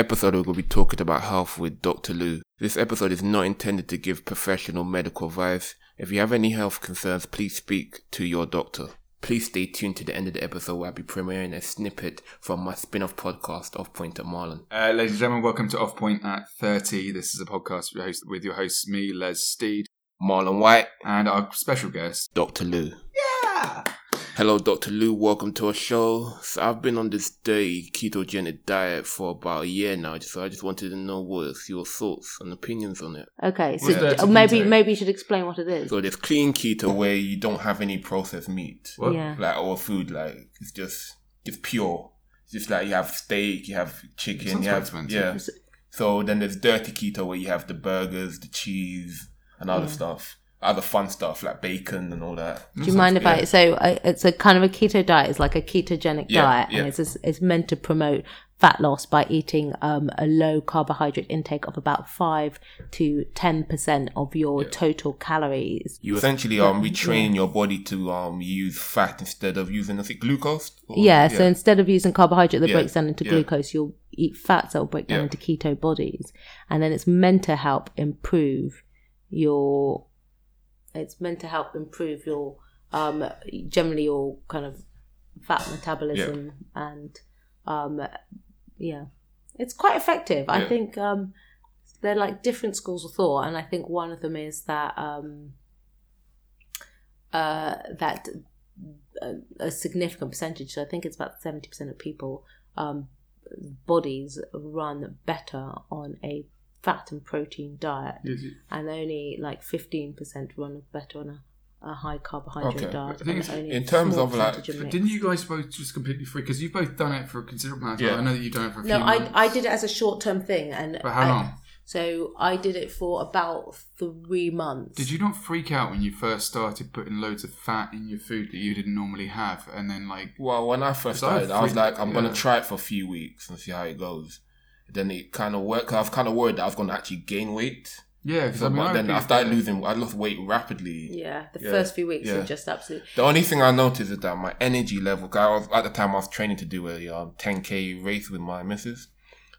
episode, we're going to be talking about health with Dr. Lou. This episode is not intended to give professional medical advice. If you have any health concerns, please speak to your doctor. Please stay tuned to the end of the episode where I'll be premiering a snippet from my spin off podcast, Off Point at Marlon. Uh, ladies and gentlemen, welcome to Off Point at 30. This is a podcast with, your hosts, me, Les Steed, Marlon White, and our special guest, Dr. Lou. Yeah! Hello, Dr. Lou. Welcome to our show. So I've been on this day ketogenic diet for about a year now, so I just wanted to know what's your thoughts and opinions on it. Okay, so What's dirty uh, maybe keto? maybe you should explain what it is. So there's clean keto where you don't have any processed meat, What? Yeah. like or food, like it's just it's pure. It's just like you have steak, you have chicken, Sounds you have yeah. So then there's dirty keto where you have the burgers, the cheese, and other stuff, other fun stuff like bacon and all that. Do you mind if yeah. I? So uh, it's a kind of a keto diet. It's like a ketogenic Yeah, diet, yeah. and it's it's meant to promote fat loss by eating um, a low carbohydrate intake of about five to ten percent of your total calories. You essentially um retrain your body to um use fat instead of using I think glucose. Or- Yeah, so instead of using carbohydrate that breaks down into glucose, you'll eat fats that will break down into keto bodies. And then it's meant to help improve your it's meant to help improve your um generally your kind of fat metabolism and um yeah. It's quite effective. I think um they're like different schools of thought and I think one of them is that um uh that a, a significant percentage. So I think it's about seventy percent of people um, bodies run better on a fat and protein diet, Is it- and only like fifteen percent run better on a, a high carbohydrate Okay. diet. I think only in terms of, like, percentage of. Didn't you guys both just completely free? Because you've both done it for a considerable amount of time. Yeah. I know that you've done it for a few No, I months. I did it as a short term thing, and For how I- long? So I did it for about three months. Did you not freak out when you first started putting loads of fat in your food that you didn't normally have? And then, like, Well, when I first So I started, I was like, I'm yeah. gonna try it for a few weeks and see how it goes. Then it kind of worked. 'cause I was kind of worried that I was gonna actually gain weight. yeah, because So, I mean, but I then think- I started losing. I lost weight rapidly. Yeah, the Yeah, first few weeks yeah. were just absolutely. The only thing I noticed is that my energy level. 'cause I was at the time I was training to do a um, 10k race with my missus,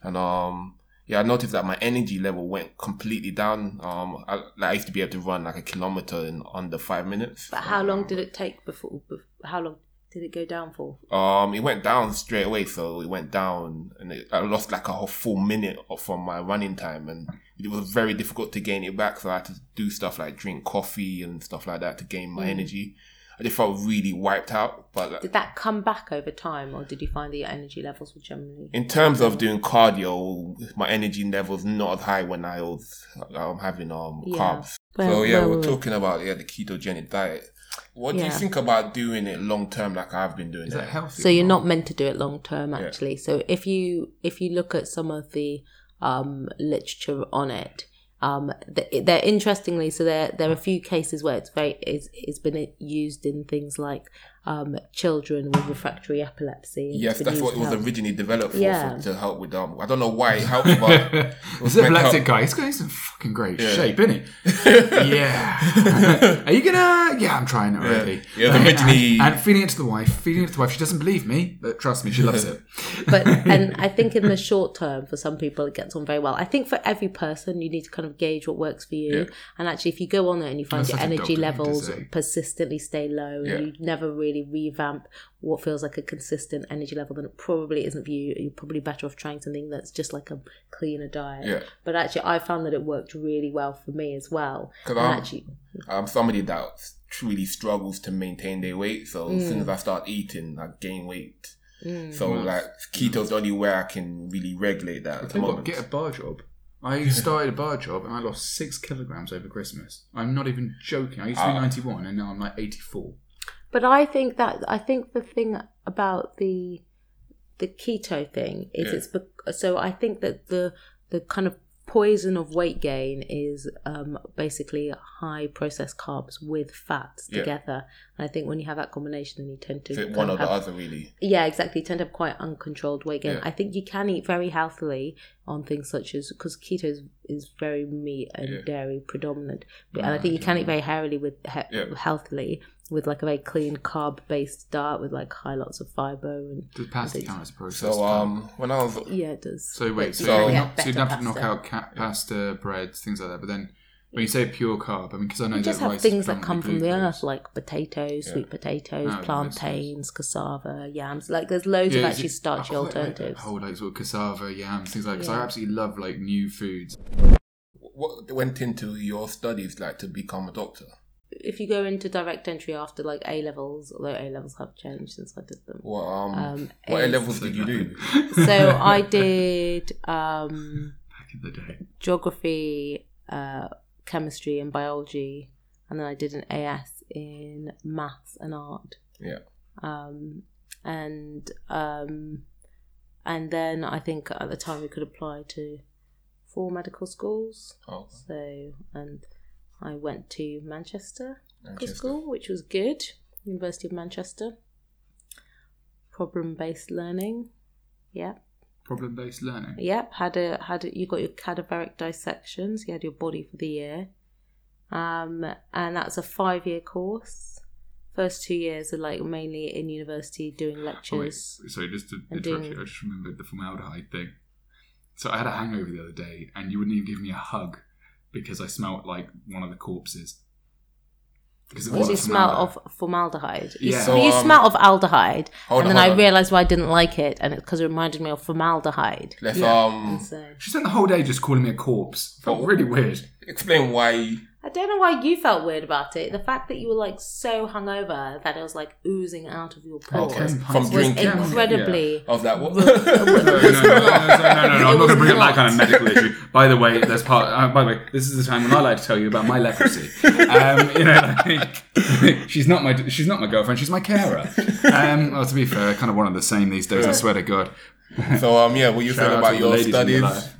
and um yeah, I noticed that my energy level went completely down. Um, I, like, I used to be able to run like a kilometer in under five minutes. But how long did it take before? bef- How long did it go down for? Um, it went down straight away, so it went down, and it, I lost like a whole full minute from my running time, and it was very difficult to gain it back. So I had to do stuff like drink coffee and stuff like that to gain my energy. I just felt really wiped out. But Did that come back over time, or did you find that your energy levels were generally? in terms of doing cardio, my energy levels not as high when I was um, having um Yeah. carbs. Where- so yeah, we're were we? talking about yeah the ketogenic diet. What do you Yeah. think about doing it long term, like I've been doing Is it? that healthy? So you're not meant to do it long term, Yeah. actually. So if you if you look at some of the um, literature on it, um, th- they're interestingly. So there there are a few cases where it's very it's, it's been used in things like um, children with refractory epilepsy. and Yes, it's that's what it was help- originally developed for, Yeah. for to help with um. I don't know why it helps, but This meant to epileptic help. guy, he's got he's in fucking great Yeah. shape, isn't he? yeah. Are you gonna? Yeah, I'm trying it already. Yeah, originally- and, and feeding it to the wife, feeding it to the wife. She doesn't believe me, but trust me, she loves it. but and I think in the short term, for some people, it gets on very well. I think for every person, you need to kind of gauge what works for you. Yeah. And actually, if you go on it and you find That's your energy doctor thing to levels persistently stay low, Yeah. and you never really revamp what feels like a consistent energy level, then it probably isn't for you. You're probably better off trying something that's just like a cleaner diet. Yeah. But actually, I found that it worked really well for me as well. 'Cause And I'm- actually, I'm somebody that truly struggles to maintain their weight. So as soon as I start eating, I gain weight. So like keto's the only way I can really regulate that at the Tell what, get a bar job. I started a bar job and I lost six kilograms over Christmas. I'm not even joking. I used to be Ah. 91 and now I'm like 84. But I think that I think the thing about the the keto thing is Yeah. it's so I think that the the kind of poison of weight gain is um, basically high processed carbs with fats Yeah. together. And I think when you have that combination, then you tend to one or of the other really? yeah, exactly. You tend to have quite uncontrolled weight gain. Yeah. I think you can eat very healthily on things such as because keto is, is very meat and Yeah. dairy predominant. But, and I think you can eat very heavily with he- healthily with like a very clean carb based diet with like high lots of fiber and Does pasta think- count as a processed? So um, when I was yeah, it does. So wait, so, you So- you can not, get so you'd have to knock out ca- pasta, breads, things like that. But then when you say pure carb, I mean, because I know You that just have rice things that come from the predominantly earth, like potatoes, Yeah. sweet potatoes, that makes plantains, cassava, yams. Like there's loads Yeah, of it's actually starchy I quite like that alternatives. Whole like sort of cassava, yams, things like. Because I Yeah. absolutely love like new foods. what went into your studies like to become a doctor? If you go into direct entry after like A levels, although A levels have changed since I did them. What um, Um, what A levels did you do? So I did um, Back in the day. geography, uh, chemistry, and biology, and then I did an AS in maths and art. Yeah. Um, and um, and then I think at the time we could apply to four medical schools. Oh, So and I went to Manchester Manchester. School, which was good. University of Manchester. Problem based learning. Yeah. Problem based learning. Yep, had a had a, you got your cadaveric dissections. You had your body for the year, um, and that's a five year course. First two years are like mainly in university doing Oh, wait, lectures. sorry, just to interrupt doing- you, I just remembered the formaldehyde thing. So I had a hangover the other day, and you wouldn't even give me a hug because I smelt like one of the corpses. Because it Because you wasn't smell of formaldehyde. You, Yeah. s- So, you um, smell of aldehyde, Hold and on, then I on. realised why I didn't like it, and it's because it reminded me of formaldehyde. Let's Yeah. um so She spent the whole day just calling me a corpse. Felt Oh. really weird. explain why. I don't know why you felt weird about it. The fact that you were like so hungover that it was like oozing out of your pores Okay. From pints. was drinking. incredibly. I was like, what? No, no, no, no, no, no, no, I'm not going to bring up that not. kind of medical issue. By the way, there's part. Uh, by the way, this is the time when I like to tell you about my leprosy. Um, you know, like, she's not my she's not my girlfriend. She's my carer. Um, well, to be fair, kind of one of the same these days. I swear to God. so um, yeah, what you Shout saying out about to the your ladies in studies? your life.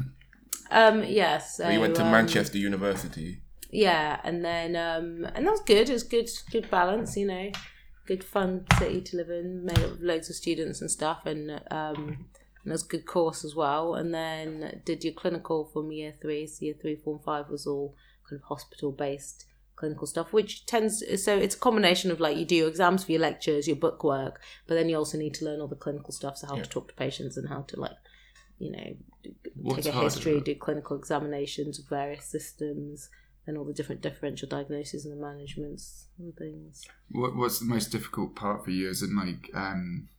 Um, yes. you went to um, Manchester University. Yeah, and then um, and that was good. It was good, good balance. You know, good fun city to live in. Made up loads of students and stuff, and um, and it was a good course as well. And then did your clinical from year three. So year three, four, and five was all kind of hospital based clinical stuff, which tends so it's a combination of like you do your exams for your lectures, your book work, but then you also need to learn all the clinical stuff, so how Yeah. to talk to patients and how to like you know What's take a history, do clinical examinations of various systems, and all the different differential diagnoses and the managements and things. What, what's the most difficult part for you? Is it like, um,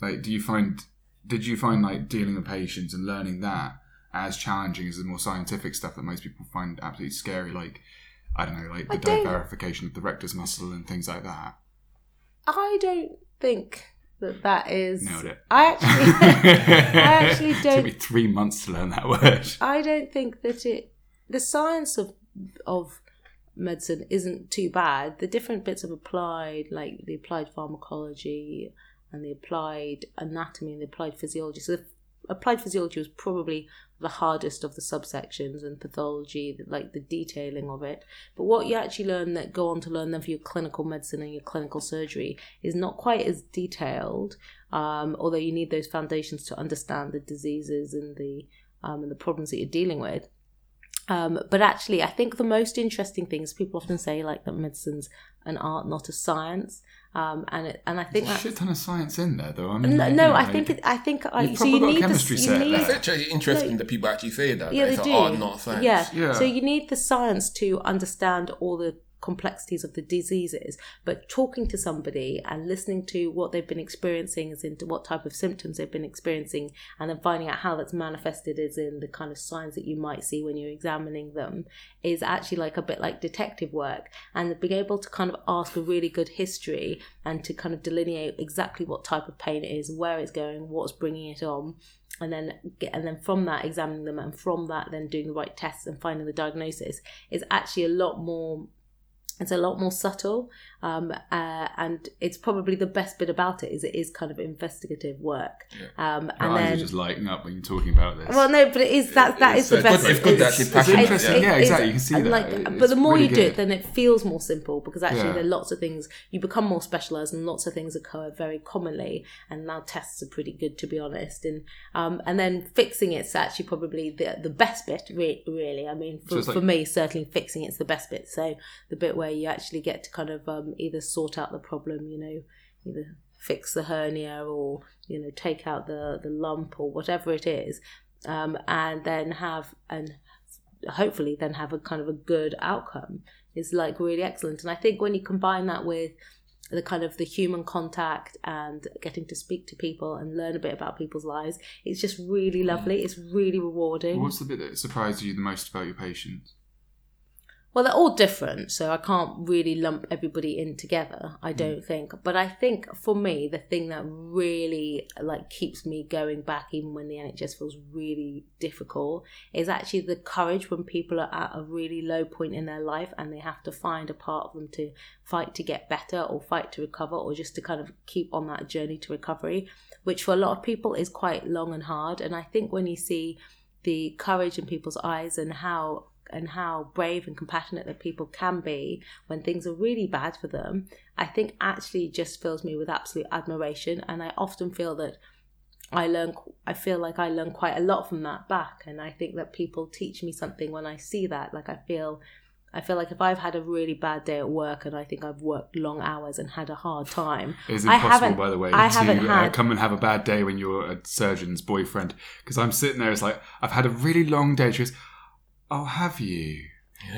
like, do you find, did you find like dealing with patients and learning that as challenging as the more scientific stuff that most people find absolutely scary? Like, I don't know, like the I verification of the rectus muscle and things like that. I don't think that that is. Nailed it. I actually, I actually don't. It took me three months to learn that word. I don't think that it. The science of of medicine isn't too bad. The different bits of applied, like the applied pharmacology and the applied anatomy and the applied physiology. So applied physiology was probably the hardest of the subsections and pathology, like the detailing of it. But what you actually learn that go on to learn then for your clinical medicine and your clinical surgery is not quite as detailed. Um, although you need those foundations to understand the diseases and the um, and the problems that you're dealing with. Um, but actually, I think the most interesting things people often say, like that medicine's an art, not a science, um, and it, and I think There's a shit ton of science in there, though. I mean, no, no know, I think it, I think I, You've so you probably got need chemistry the, you need. It's actually interesting No. that people actually say that. Yeah, that they it's do. an art, not science. Yeah. Yeah. So you need the science to understand all the complexities of the diseases, but talking to somebody and listening to what they've been experiencing as into what type of symptoms they've been experiencing and then finding out how that's manifested as in the kind of signs that you might see when you're examining them is actually like a bit like detective work. And being able to kind of ask a really good history and to kind of delineate exactly what type of pain it is, where it's going, what's bringing it on, and then get, and then from that examining them and from that then doing the right tests and finding the diagnosis is actually a lot more it's a lot more subtle, um, uh, and it's probably the best bit about it is it is kind of investigative work. Um, Your and eyes then, are just lighting up when you're talking about this. well, no, but it is that that is It's- the it's best. good- it's good that it's passionate. interesting. Yeah, exactly. You can see that. Like, It's but the more really you do good. it, then it feels more simple because actually Yeah. there are lots of things you become more specialized, and lots of things occur very commonly. And now tests are pretty good, to be honest. And um, and then fixing it's actually probably the the best bit. Re- really, I mean, for, it's like- for me, certainly fixing it's the best bit. So the bit where you actually get to kind of um, either sort out the problem, you know, either fix the hernia or you know take out the the lump or whatever it is, um, and then have and hopefully then have a kind of a good outcome is like really excellent. And I think when you combine that with the kind of the human contact and getting to speak to people and learn a bit about people's lives, it's just really lovely. It's really rewarding. What's the bit that surprised you the most about your patients? Well, they're all different, so I can't really lump everybody in together. I hmm. don't think, but I think for me, the thing that really like keeps me going back, even when the NHS feels really difficult, is actually the courage when people are at a really low point in their life and they have to find a part of them to fight to get better or fight to recover or just to kind of keep on that journey to recovery, which for a lot of people is quite long and hard. And I think when you see the courage in people's eyes and how and how brave and compassionate that people can be when things are really bad for them, I think actually just fills me with absolute admiration. And I often feel that I learn, I feel like I learn quite a lot from that back. And I think that people teach me something when I see that. Like I feel, I feel like if I've had a really bad day at work and I think I've worked long hours and had a hard time, It's I impossible, haven't- by the way, I to haven't uh, had- come and have a bad day when you're a surgeon's boyfriend. Because I'm sitting there, it's like I've had a really long day. She goes, "Oh, have you?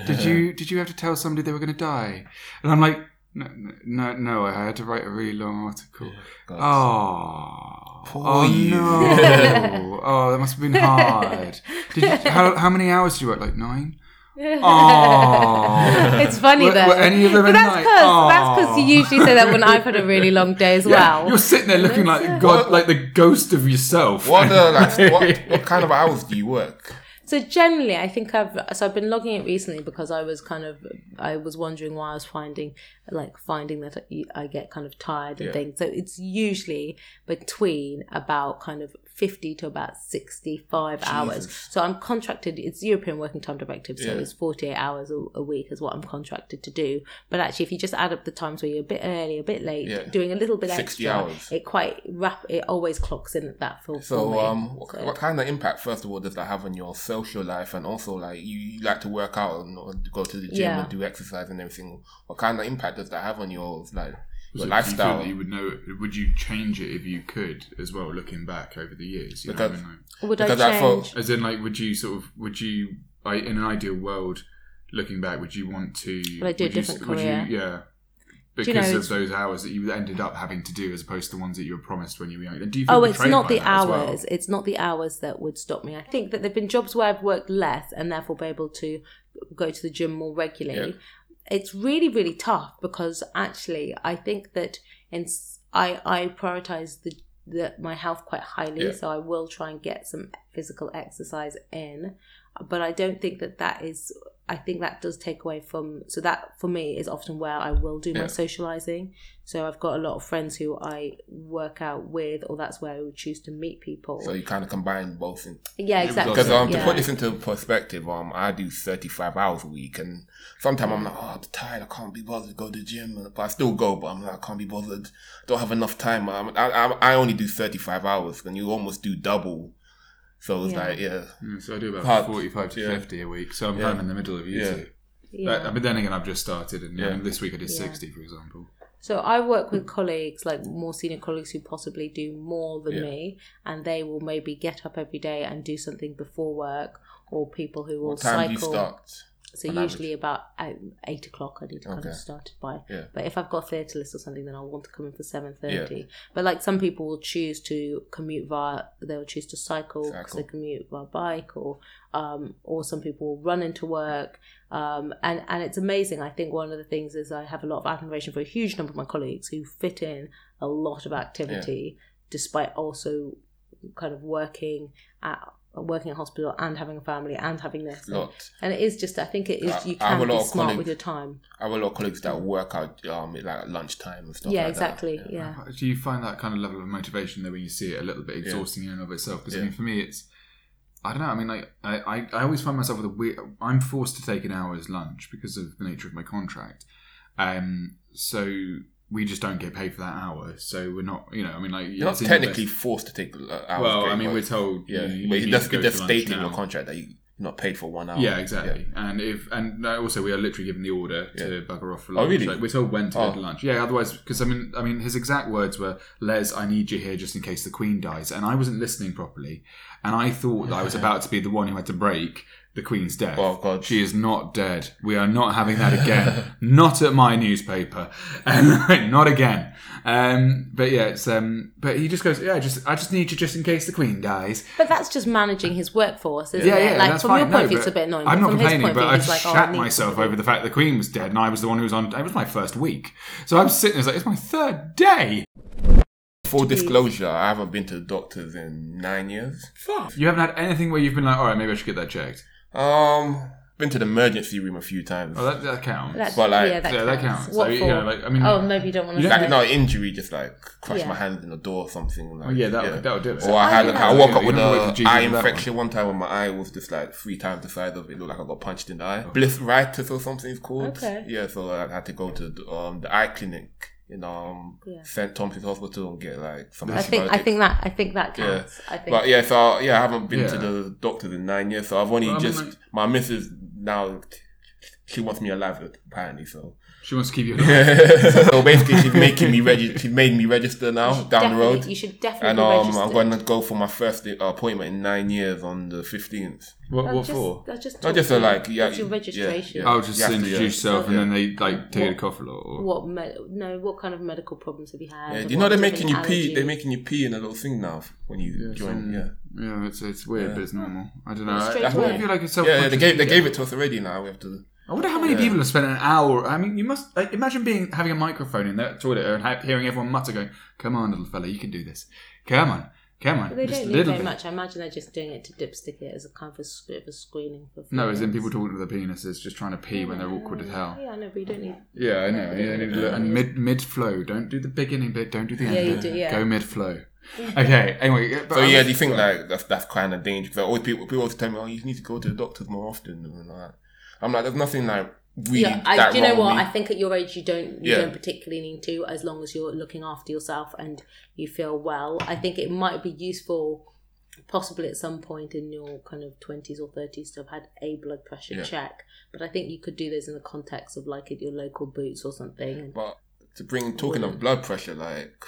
Did you did you have to tell somebody they were going to die?" And I'm like, "No, no, no. I had to write a really long article." Oh, Poor ah. oh you. no! oh, that must have been hard. Did you, how, how many hours did you work? Like nine. Oh, it's funny Were- though. were any of them but that's night? because ah. that's because you usually say that when I've had a really long day as Yeah, well. You're sitting there looking like God, like the ghost of yourself. What are the, like what what kind of hours do you work? So generally, I think I've so I've been logging it recently because I was kind of I was wondering why I was finding like finding that I- I get kind of tired and Yeah. things. So it's usually between about kind of fifty to about sixty five hours. So I'm contracted. It's European Working Time Directive, so Yeah. it's forty eight hours a, a week is what I'm contracted to do. But actually, if you just add up the times where you're a bit early, a bit late, Yeah. doing a little bit 60 extra, hours. it quite rap. It always clocks in at that for So, um, what, So- what kind of impact, first of all, does that have on your social life, and also like you, you like to work out and go to the gym Yeah. and do exercise and everything? What kind of impact does that have on your like So your do you lifestyle? that you would know. Would you change it if you could, as well? Looking back over the years, you know, I mean, like- Would I because I thought- change? as in, like, would you sort of, would you, I, in an ideal world, looking back, would you want to? Would I do a would you- different would career? You, yeah, you because know, of those hours that you ended up having to do, as opposed to the ones that you were promised when you were young. Do you Oh, it's not the that as well? hours. It's not the hours that would stop me. I think that there've been jobs where I've worked less and therefore be able to go to the gym more regularly. Yeah. It's really, really tough because actually, I think that in I I prioritize the, the my health quite highly, Yeah. so I will try and get some physical exercise in. But I don't think that that is. I think that does take away from. So that for me is often where I will do Yeah. my socializing. So I've got a lot of friends who I work out with, or that's where I would choose to meet people. So you kind of combine both. In, yeah, exactly. because um, to yeah. put this into perspective, um, I do thirty five hours a week, and sometimes I'm like, oh, I'm tired. I can't be bothered to go to the gym, but I still go. But I'm like, I can't be bothered. Don't have enough time. Um, I, I, I only do thirty five hours, and you almost do double. So it's Yeah. like, yeah, Mm, so I do about Hard. forty-five to Yeah. fifty a week. So I'm Yeah. kind of in the middle of you Yeah. two. yeah. But, but then again, I've just started, and Yeah. this week I did Yeah. sixty, for example. So I work with colleagues, like more senior colleagues who possibly do more than Yeah. me, and they will maybe get up every day and do something before work, or people who will what time cycle. do you start? So on usually about um, eight o'clock, I need to kind Okay. of start it by. Yeah. But if I've got a theatre list or something, then I'll want to come in for seven thirty. But like some people will choose to commute via, they'll choose to cycle because Cycle. they commute via bike, or um, or some people will run into work. Um, and and it's amazing. I think one of the things is I have a lot of admiration for a huge number of my colleagues who fit in a lot of activity despite also kind of working at working at hospital and having a family and having this. And, Lot. and it is just, I think it is, I- you have can a lot be of smart with your time. I have a lot of colleagues that work out um like at lunchtime and stuff. Yeah, like exactly. That. Yeah. Do you find that kind of level of motivation though when you see it a little bit exhausting in and of itself? Because I mean, for me, it's I don't know. I mean, like I, I, I always find myself with a weird. I'm forced to take an hour's lunch because of the nature of my contract. Um, so we just don't get paid for that hour. So we're not, you know, I mean, like You're not technically forced to take uh, hours. Well, I mean, we're told. yeah, you, but you it need does to it go state in your contract that you're not paid for one hour. Yeah, exactly. And if and also we are literally given the order to bugger off for lunch. Oh, really? Like, we're told when to Oh. go to lunch. Yeah, otherwise, because I mean, I mean, his exact words were, "Les, I need you here just in case the Queen dies," and I wasn't listening properly, and I thought that I was about to be the one who had to break the Queen's death. Oh, God. she is not dead. We are not having that again. not at my newspaper, and not again. Um, but yeah, it's um, but he just goes, "Yeah, just I just need you just in case the Queen dies." But that's just managing his workforce, isn't Yeah, it? yeah, like that's from fine. your point of no, view, it's a but bit annoying. I'm but not from complaining, but of I view, it's shat oh, I myself over the fact the Queen was dead, and I was the one who was on. It was my first week, so I'm sitting there it's like it's my third day. Full disclosure, I haven't been to the doctors in nine years. Fuck. You haven't had anything where you've been like, all right, maybe I should get that checked. Um, been to the emergency room a few times. Oh, that, that counts. That's, But, like, yeah, that yeah, counts. that counts. What So, you for? know, like, I mean- oh, maybe you don't want to. Like don't- no injury, just like crush Yeah. my hand in the door or something. Like, Oh, yeah, that would- that would do it. Or I had, I like, think I woke up with You don't wait for a Jesus eye infection one time, when my eye was just like three times the size of it. It looked like I got punched in the eye. Blissritis or something it's called. Okay. Yeah, so I had to go to the, um the eye clinic in um Yeah. St Thomas's Hospital and get like some. I think I think that I think that Yeah. I think. But yeah, so yeah, I haven't been to the doctors in nine years, so I've only Well, I mean, just like- my missus now. She wants me alive apparently, so She wants to keep you alive. so basically she's making me register. She's made me register now down the road, you should definitely and um, registered. I'm going to go for my first uh, appointment in nine years on the fifteenth. What, what just, for? I'll just Not talk just to a, you. like yeah, It's your yeah, registration. yeah. Oh, just You have to, introduce yeah. yourself, and then they like take What- a cough a lot. Or... What me- no? What kind of medical problems have you had? Yeah, do you know they're making you have pee? They're making you pee in a little thing now when you Yeah, join. so- Yeah, Yeah, it's it's weird, Yeah. but it's normal. I don't know. Well, I, straight I feel like it's yeah, yeah. They gave they gave it to us already. Now we have to. I wonder how many Yeah. people have spent an hour. I mean, you must like, imagine being having a microphone in that toilet and ha- hearing everyone mutter, going, "Come on, little fella, you can do this. Come on, come on." But they just don't need very bit." much. I imagine they're just doing it to dipstick it as a kind of a s- bit of a screening for. No, as in people talking to the penises, just trying to pee when they're awkward as hell. Yeah, I know, but you don't need. Yeah, I know. Yeah, need to look- and mid mid flow. Don't do the beginning bit. Don't do the end. Yeah, you bit. do, yeah. Go mid flow. Okay. Anyway. yeah, but So I yeah, do you think like that's that's kind of dangerous? Because always people people always tell me, "Oh, you need to go to the doctors more often." And all that. I'm like, there's nothing like really Yeah, I, do you know what? me. I think at your age, you don't you Yeah. don't particularly need to, as long as you're looking after yourself and you feel well. I think it might be useful, possibly at some point in your kind of twenties or thirties, to have had a blood pressure Yeah. check. But I think you could do this in the context of like at your local Boots or something. But to bring talking of blood pressure, like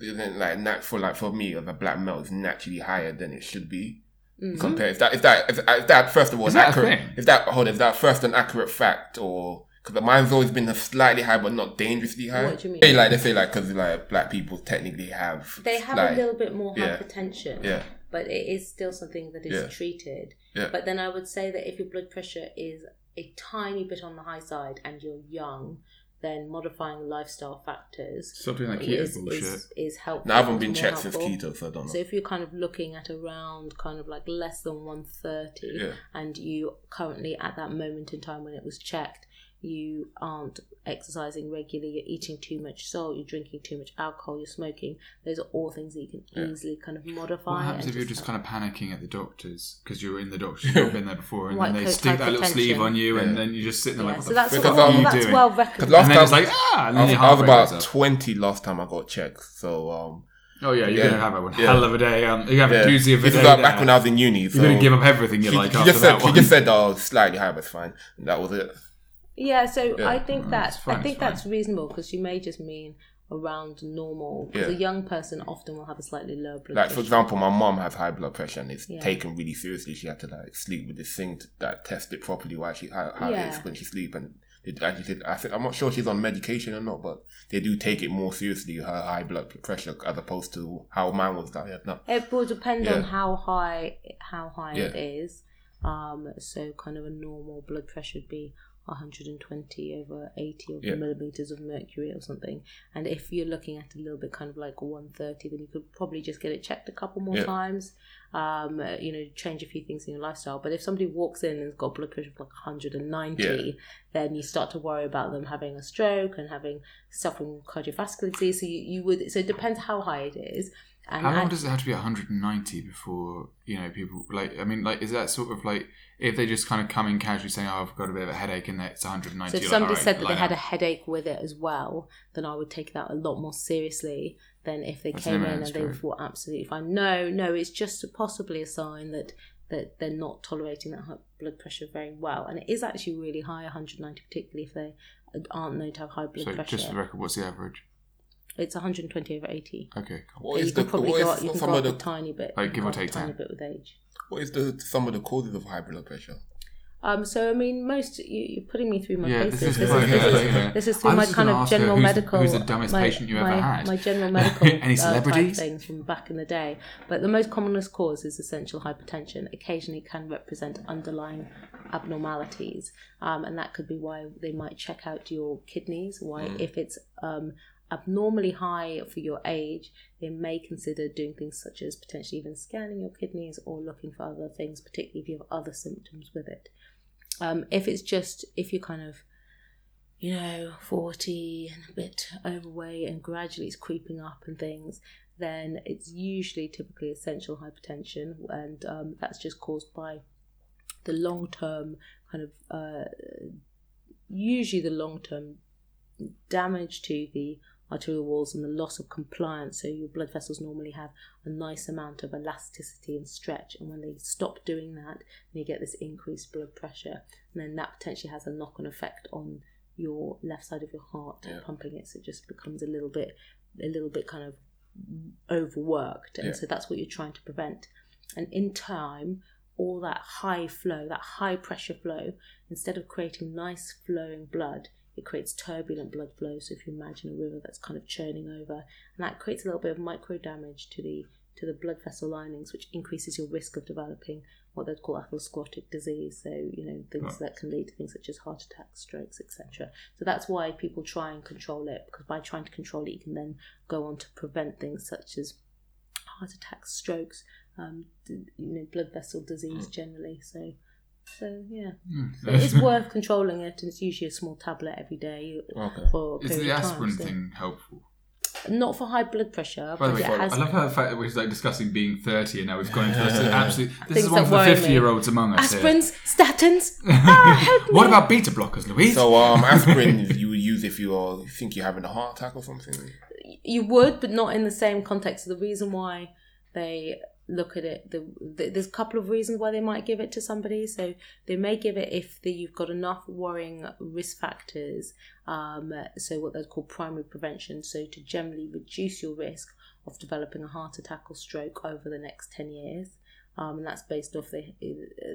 isn't like nat for like for me as a black male is naturally higher than it should be. Mm. Compared, is that is that is, is that first of all Is that accurate? Is that hold? on, Is that first an accurate fact or? Because the mine's always been slightly high, but not dangerously high. What do you mean? They like they say like because like black people technically have They have like, a little bit more yeah. hypertension. yeah but it is still something that is Yeah. treated. Yeah. But then I would say that if your blood pressure is a tiny bit on the high side and you're young, then modifying lifestyle factors Stop doing that keto is, bullshit. is, is helpful. No, I haven't been more checked since keto, so I don't know. So if you're kind of looking at around kind of like less than 130 Yeah. and you currently at that moment in time when it was checked, you aren't exercising regularly, you're eating too much salt, you're drinking too much alcohol, you're smoking, those are all things that you can Yeah. easily kind of modify. What happens if you're just kind of panicking at the doctors because you're in the doctor's, you've been there before, and White then they stick that little sleeve on you, and then you're just sitting there Yeah, like, what so the that's, fuck Because, um, are you that's doing? well Because recommended. last and then it's time- like, ah, I was, I was about twenty last time I got checked. So um, Oh yeah, you're Yeah. gonna have a one Yeah. hell of a day. Um, you have yeah, a doozy of a this day. is like back when I was in uni. So you're gonna give up everything you she, like she after just said that she one. just said oh slightly high, but it's fine. And that was it. Yeah, so Yeah. I think Mm, that fine, I think that's reasonable because you may just mean around normal. Because Yeah. a young person often will have a slightly lower blood pressure. Like for example, my mom has high blood pressure and it's Yeah. taken really seriously. She had to like sleep with this thing to, that test it properly while she how, how it Yeah. is when she sleep and. It actually did, I think, I'm not sure she's on medication or not, but they do take it more seriously, her high blood pressure, as opposed to how mine was had now. It will depend on how high how high it is. Um, so kind of a normal blood pressure would be 120 over 80 over Yeah. millimeters of mercury or something. And if you're looking at a little bit kind of like 130, then you could probably just get it checked a couple more Yeah. times. Um, you know, change a few things in your lifestyle. But if somebody walks in and has got blood pressure of like 190, Yeah. then you start to worry about them having a stroke and having suffering cardiovascular disease. So you, you would. So it depends how high it is. And How long act- does it have to be 190 before you know people like? I mean, like, is that sort of like if they just kind of come in casually saying, "Oh, I've got a bit of a headache," and it's 190. So if somebody like, said "All that right, they had uh, a headache with it as well, then I would take that a lot more seriously than if they came in and they thought absolutely fine. No, no, it's just possibly a sign that that they're not tolerating that high blood pressure very well, and it is actually really high, 190, particularly if they aren't known to have high blood So pressure. just for the record, what's the average? It's 120 over 80. Okay, cool. What But is you the can probably what go is up, you can some go of up the a tiny bit. Like, give go or up a tiny bit with age. what is the some of the causes of high blood pressure? Um, so I mean, most you, you're putting me through my Yeah, paces. this is This is, this, yeah, is, yeah. this is I through my kind of general who's- medical. who's the dumbest my, patient you ever my, had? My general medical Any uh, celebrities? things from back in the day. But the most commonest cause is essential hypertension. Occasionally, can represent underlying abnormalities, um, and that could be why they might check out your kidneys. Why, if it's um, abnormally high for your age, they may consider doing things such as potentially even scanning your kidneys or looking for other things, particularly if you have other symptoms with it. Um, if it's just if you're kind of you know 40 and a bit overweight and gradually it's creeping up and things then it's usually typically essential hypertension and um, that's just caused by the long term kind of uh, usually the long term damage to the arterial walls and the loss of compliance. So your blood vessels normally have a nice amount of elasticity and stretch, and when they stop doing that, then you get this increased blood pressure, and then that potentially has a knock-on effect on your left side of your heart Yeah. pumping it, so it just becomes a little bit, a little bit kind of overworked, and Yeah. so that's what you're trying to prevent. And in time, all that high flow, that high pressure flow, instead of creating nice flowing blood, it creates turbulent blood flow. So if you imagine a river that's kind of churning over, and that creates a little bit of micro damage to the to the blood vessel linings, which increases your risk of developing what they'd call atherosclerotic disease. So you know things Right. that can lead to things such as heart attacks, strokes, etc. So that's why people try and control it because by trying to control it, you can then go on to prevent things such as heart attacks, strokes, um, you know, blood vessel disease generally. So, so yeah, Hmm. so it is worth controlling it, and it's usually a small tablet every day Okay. for a Is the of time, aspirin so- thing helpful? Not for high blood pressure, By the way, it has. I love how the fact that we're like discussing being 30 and now we've gone into this absolute. This is one that for the 50 year olds among us. here. Aspirins, statins. ah, help me. what about beta blockers, Louise? So um, aspirin you would use if you are, you think you're having a heart attack or something. you would, but not in the same context. The reason why they look at it, the, the, there's a couple of reasons why they might give it to somebody. So they may give it if the, you've got enough worrying risk factors. Um, so what they call primary prevention. So to generally reduce your risk of developing a heart attack or stroke over the next ten years. Um, and that's based off the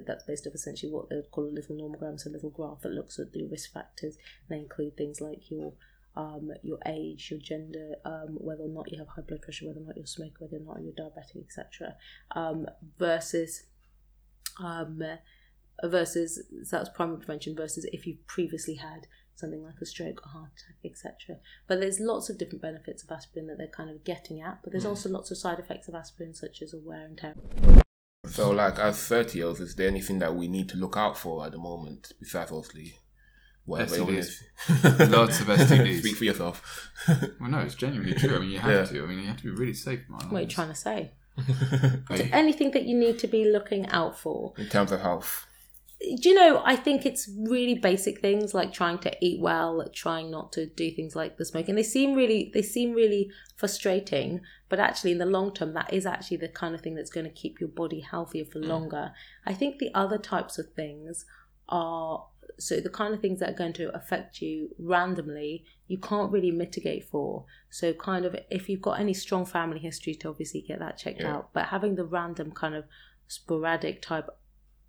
that's based off essentially what they would call a little nomogram, so a little graph that looks at the risk factors. And they include things like your um, your age, your gender, um, whether or not you have high blood pressure, whether or not you're a smoker, whether or not you're diabetic, etc. Um, versus um, versus so that's primary prevention versus if you've previously had something like a stroke, a heart attack, etc. But there's lots of different benefits of aspirin that they're kind of getting at, but there's also lots of side effects of aspirin, such as a wear and tear. So, like, as 30 year olds, is there anything that we need to look out for at the moment besides obviously whatever STDs. illness? Lots of STDs. Speak for yourself. Well, no, it's genuinely true. I mean, you have Yeah. to. I mean, you have to be really safe. Man. What are you trying to say? Anything that you need to be looking out for. In terms of health. do you know i think it's really basic things like trying to eat well trying not to do things like the smoking they seem really they seem really frustrating but actually in the long term that is actually the kind of thing that's going to keep your body healthier for mm. longer i think the other types of things are so the kind of things that are going to affect you randomly you can't really mitigate for so kind of if you've got any strong family history to obviously get that checked Yeah. out but having the random kind of sporadic type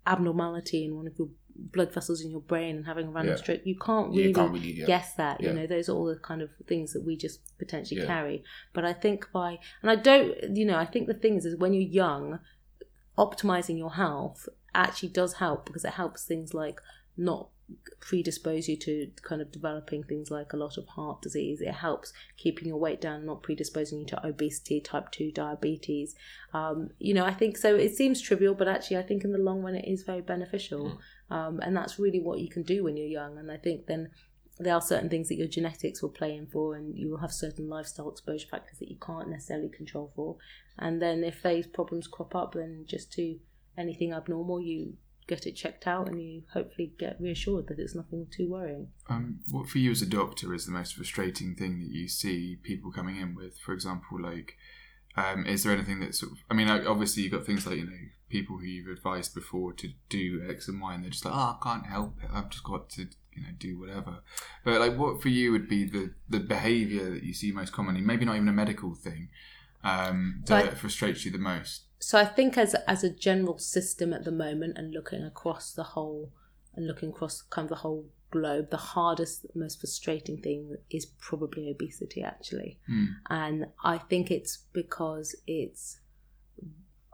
abnormality in one of your blood vessels in your brain and having a random Yeah. stroke you can't Yeah, really, can't really, yeah. guess that you know those are all the kind of things that we just potentially Yeah. carry but i think by and i don't you know i think the thing is, is when you're young optimizing your health actually does help because it helps things like not predispose you to kind of developing things like a lot of heart disease. It helps keeping your weight down, not predisposing you to obesity, type 2 diabetes. Um, you know, I think so. It seems trivial, but actually, I think in the long run, it is very beneficial. Um, and that's really what you can do when you're young. And I think then there are certain things that your genetics will play in for, and you will have certain lifestyle exposure factors that you can't necessarily control for. And then if those problems crop up, then just to anything abnormal, you get it checked out and you hopefully get reassured that it's nothing too worrying. Um, what for you as a doctor is the most frustrating thing that you see people coming in with? For example, like, um, is there anything that sort of? I mean, obviously you've got things like you know people who you've advised before to do X and Y, and they're just like, oh, I can't help it. I've just got to you know do whatever. But like, what for you would be the the behaviour that you see most commonly? Maybe not even a medical thing um, that I, frustrates you the most. So I think as as a general system at the moment, and looking across the whole, and looking across kind of the whole globe, the hardest, most frustrating thing is probably obesity, actually. Mm. And I think it's because it's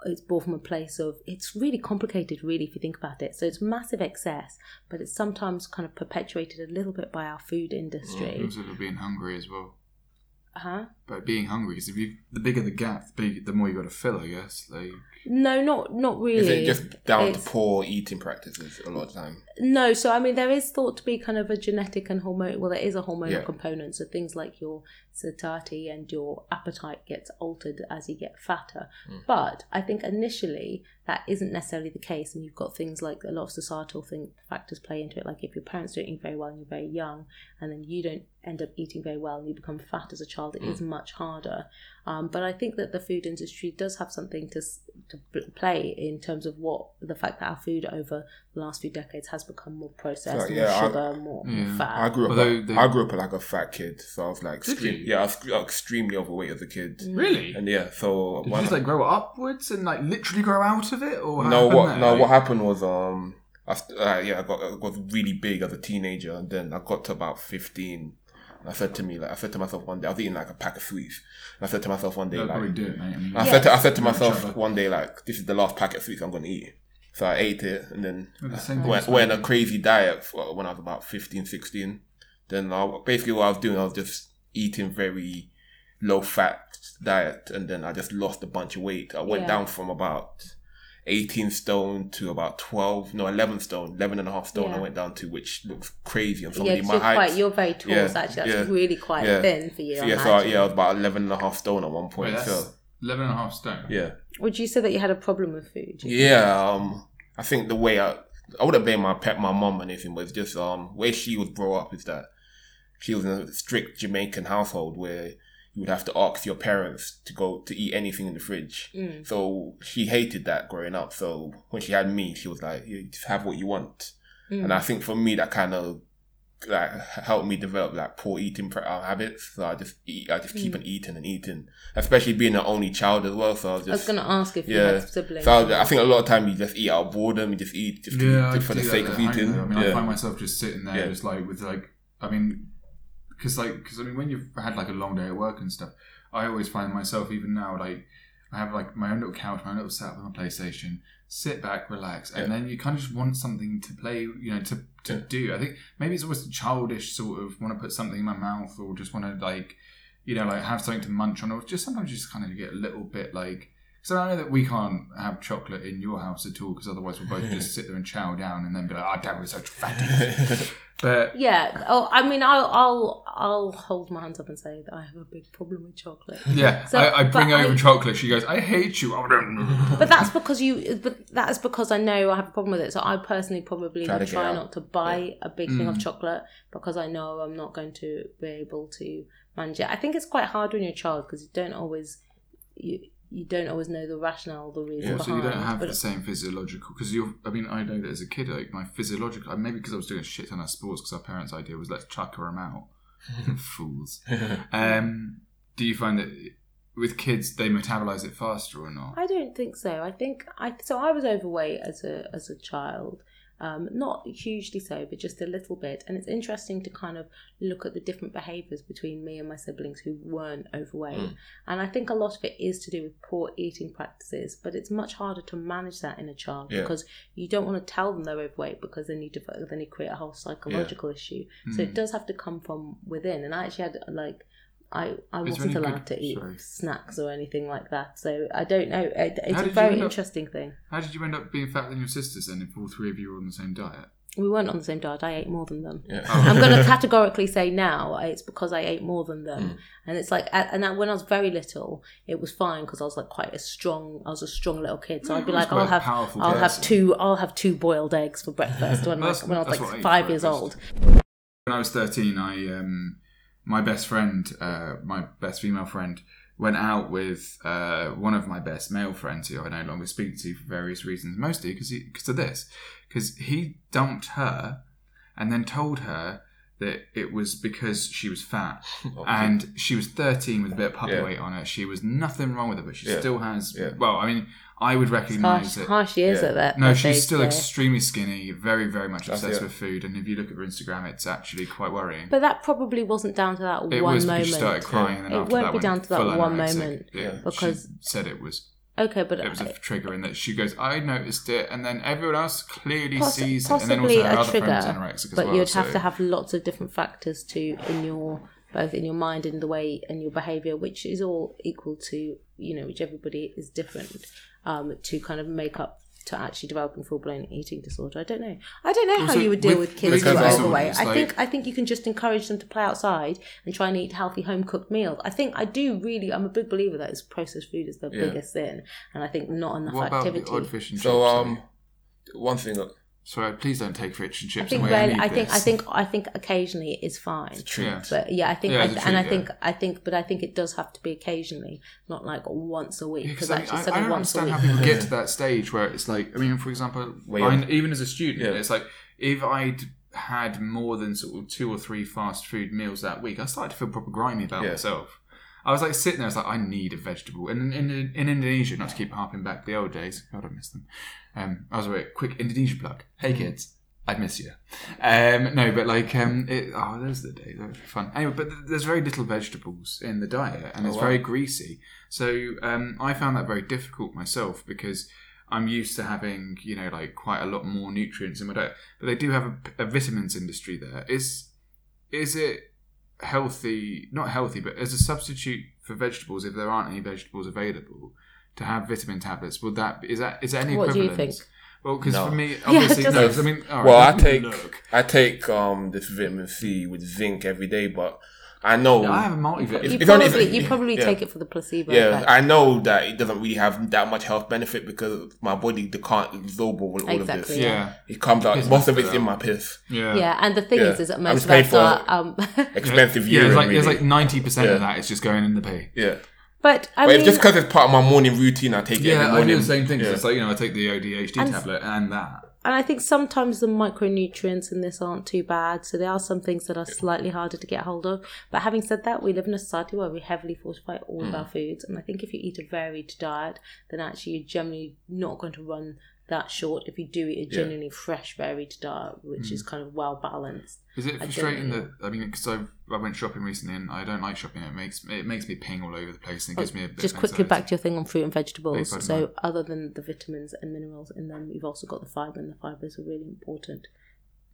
it's born from a place of it's really complicated really if you think about it so it's massive excess but it's sometimes kind of perpetuated a little bit by our food industry well, also being hungry as well huh? But being hungry, because if you the bigger the gap, the, big, the more you got to fill, I guess. Like no, not not really. Is it just down it's, to poor eating practices a lot of time? No, so I mean there is thought to be kind of a genetic and hormone. Well, there is a hormonal yeah. component, so things like your satiety and your appetite gets altered as you get fatter. Mm. But I think initially that isn't necessarily the case, and you've got things like a lot of societal thing factors play into it. Like if your parents don't eat very well and you're very young, and then you don't end up eating very well and you become fat as a child, it mm. is much harder. Um, but I think that the food industry does have something to to play in terms of what the fact that our food over the last few decades has become more processed, so, yeah, more sugar, I, more, yeah. more, fat. I grew up. Although they, I grew up like a fat kid, so I was like, extreme, yeah, I was extremely overweight as a kid. Mm. Really? And yeah, so did you just like grow upwards and like literally grow out of it, or no? What there? no? What happened was um. I, uh, yeah, I got I got really big as a teenager, and then I got to about fifteen, I said to me, like, I said to myself one day, I was eating like a pack of sweets. And I said to myself one day, They'll like, do it, mate. I, mean, I said to, I said to myself one day, like, this is the last packet of sweets I'm going to eat. So I ate it and then the went, went on a crazy diet for, when I was about 15, 16. Then I, basically what I was doing, I was just eating very low fat diet and then I just lost a bunch of weight. I went yeah. down from about 18 stone to about 12 no 11 stone 11 and a half stone yeah. i went down to which looks crazy on somebody yeah, my you're height quite, you're very tall yeah, so actually that's yeah, really quite yeah. thin for you so, yeah so I, yeah i was about 11 and a half stone at one point Wait, so. 11 and a half stone. Yeah. Would you say that you had a problem with food yeah um i think the way i i wouldn't blame my pet my mom or anything but it's just um where she was brought up is that she was in a strict jamaican household where you would have to ask your parents to go to eat anything in the fridge. Mm. So she hated that growing up. So when she had me, she was like, "You just have what you want." Mm. And I think for me, that kind of like helped me develop like poor eating uh, habits. So I just eat, I just keep mm. on eating and eating, especially being an only child as well. So I was just. I was gonna ask if yeah. you had siblings. So I, I, think a lot of time you just eat out of boredom. You just eat just, yeah, for the sake of eating. I, I mean, yeah. I find myself just sitting there, yeah. just like with like, I mean, because like because I mean when you've had like a long day at work and stuff, I always find myself even now like I have like my own little couch, my own little setup with my PlayStation, sit back, relax, and yeah. then you kind of just want something to play, you know, to to yeah. do. I think maybe it's almost a childish sort of want to put something in my mouth or just want to like, you know, like have something to munch on, or just sometimes you just kind of get a little bit like. So I know that we can't have chocolate in your house at all because otherwise we'll both just sit there and chow down and then be like, "Oh, damn, we're such fatties." But yeah, oh, I mean, I'll, I'll I'll hold my hands up and say that I have a big problem with chocolate. Yeah, so, I, I, bring over I, chocolate. She goes, "I hate you." but that's because you. But that is because I know I have a problem with it. So I personally probably try, try not to buy yeah. a big mm. thing of mm. chocolate because I know I'm not going to be able to manage it. I think it's quite hard when you're a child because you don't always you you don't always know the rationale, the reason. Yeah, behind, so you don't have the same physiological because you're. I mean, I know that as a kid, like my physiological, maybe because I was doing a shit ton of sports because our parents' idea was let's chucker them out, fools. Um, do you find that with kids they metabolize it faster or not? I don't think so. I think I so I was overweight as a as a child, Um, not hugely so, but just a little bit. And it's interesting to kind of look at the different behaviours between me and my siblings who weren't overweight. Mm. And I think a lot of it is to do with poor eating practices, but it's much harder to manage that in a child Yeah. because you don't want to tell them they're overweight because then you develop, then you create a whole psychological issue. So it Mm. does have to come from within. And I actually had like. I, I Is wasn't allowed good- to eat sorry. snacks or anything like that, so I don't know. It, it's a very end up- interesting thing. How did you end up being fatter than your sisters then if all three of you were on the same diet? We weren't on the same diet. I ate more than them. Yeah. I'm going to categorically say now it's because I ate more than them, Mm. and it's like, and that when I was very little, it was fine because I was like quite a strong. I was a strong little kid, so Yeah, I'd be like, I'll have, I'll have two, I'll have two boiled eggs for breakfast when, That's- like, when I was like what I eat five years breakfast. old. When I was 13, I um, my best friend, uh, my best female friend, went out with uh, one of my best male friends who I no longer speak to for various reasons, mostly because because of this, because he dumped her and then told her that it was because she was fat and she was 13 with a bit of puppy Yeah. weight on her. She was nothing wrong with her, but she Yeah. still has. Yeah. Well, I mean, I would Harsh, recognise that. harsh years Yeah. at that. No, that she's age, still though. extremely skinny, very, very much That's obsessed it. with food. And if you look at her Instagram, it's actually quite worrying. But that probably wasn't down to that it one was moment. because she started crying, and then It won't be down to that one moment, Yeah, because- she said it was Okay, but it was a I- trigger, and that she goes, "I noticed it," and then everyone else clearly Poss- sees it, and then possibly also her a other friends trigger, anorexic as but well. you'd have so- to have lots of different factors to in your both in your mind and the way and your behavior which is all equal to you know which everybody is different um to kind of make up to actually developing full blown eating disorder. I don't know. I don't know how you would deal with- with kids who because are overweight. it's I like- think I think you can just encourage them to play outside and try and eat healthy home cooked meals. I think I do really. I'm a big believer that is processed food is the Yeah. biggest sin, and I think not enough What about activity. the odd fish and? So um, one thing uh, sorry, please don't take fish and I chips think away. rarely, need I think I think I think occasionally it is fine. it's a treat. Yeah. But yeah, I think, Yeah, I, it's a and I treat, think, I think, but I think it does have to be occasionally, not like once a week. Yeah, Because 'cause I, actually, I, I don't once a understand week. how people get to that stage where it's like, I mean, for example, Where I, even as a student, Yeah. it's like if I'd had more than sort of two or three fast food meals that week, I started to feel proper grimy about Yeah. myself. I was like sitting there, I was like, I need a vegetable. And in, in, in Indonesia, not to keep harping back the old days, God, I miss them. Um, I was a quick Indonesia plug. Hey kids, I'd miss you. Um, no, but like, um, it, oh, those are the days. That would be fun. Anyway, but there's very little vegetables in the diet, and Oh, it's wow. very greasy. So um, I found that very difficult myself because I'm used to having, you know, like quite a lot more nutrients in my diet. But they do have a, a vitamins industry there. Is is it healthy? Not healthy, but as a substitute for vegetables, if there aren't any vegetables available, to have vitamin tablets, would that is that is there any equivalent. What do you think? Well, because No. for me, obviously, just- no. 'cause I mean, all right, well, I take look. I take um this vitamin C with zinc every day, but I know I have a multivitamin. You It's only- probably, it's- you probably yeah. take it for the placebo yeah, effect. I know that it doesn't really have that much health benefit because my body they can't absorb all, all of this. yeah, It comes out. Piss Most of it's of in my piss. yeah, yeah, and the thing Yeah. is, is that most of paying us for are. Um, Expensive Yeah, urine. it's like really. there's like ninety percent Yeah. of that is just going in the pee. yeah. but I but mean, just because it's part of my morning routine, I take it Yeah, I do the same thing. Yeah. It's like you know, I take the ADHD And- tablet and that. And I think sometimes the micronutrients in this aren't too bad. So there are some things that are slightly harder to get hold of. But having said that, we live in a society where we heavily fortify all Mm. of our foods, and I think if you eat a varied diet, then actually you're generally not going to run that short if you do eat a Yeah. genuinely fresh varied diet, which Mm. is kind of well balanced. Is it frustrating know. that I mean, because I, I went shopping recently and I don't like shopping. It makes it makes me ping all over the place and it gives me a bit Just of quickly back to your thing on fruit and vegetables. Beg So, ma'am. other than the vitamins and minerals in them, you've also got the fibre, and the fibre is a really important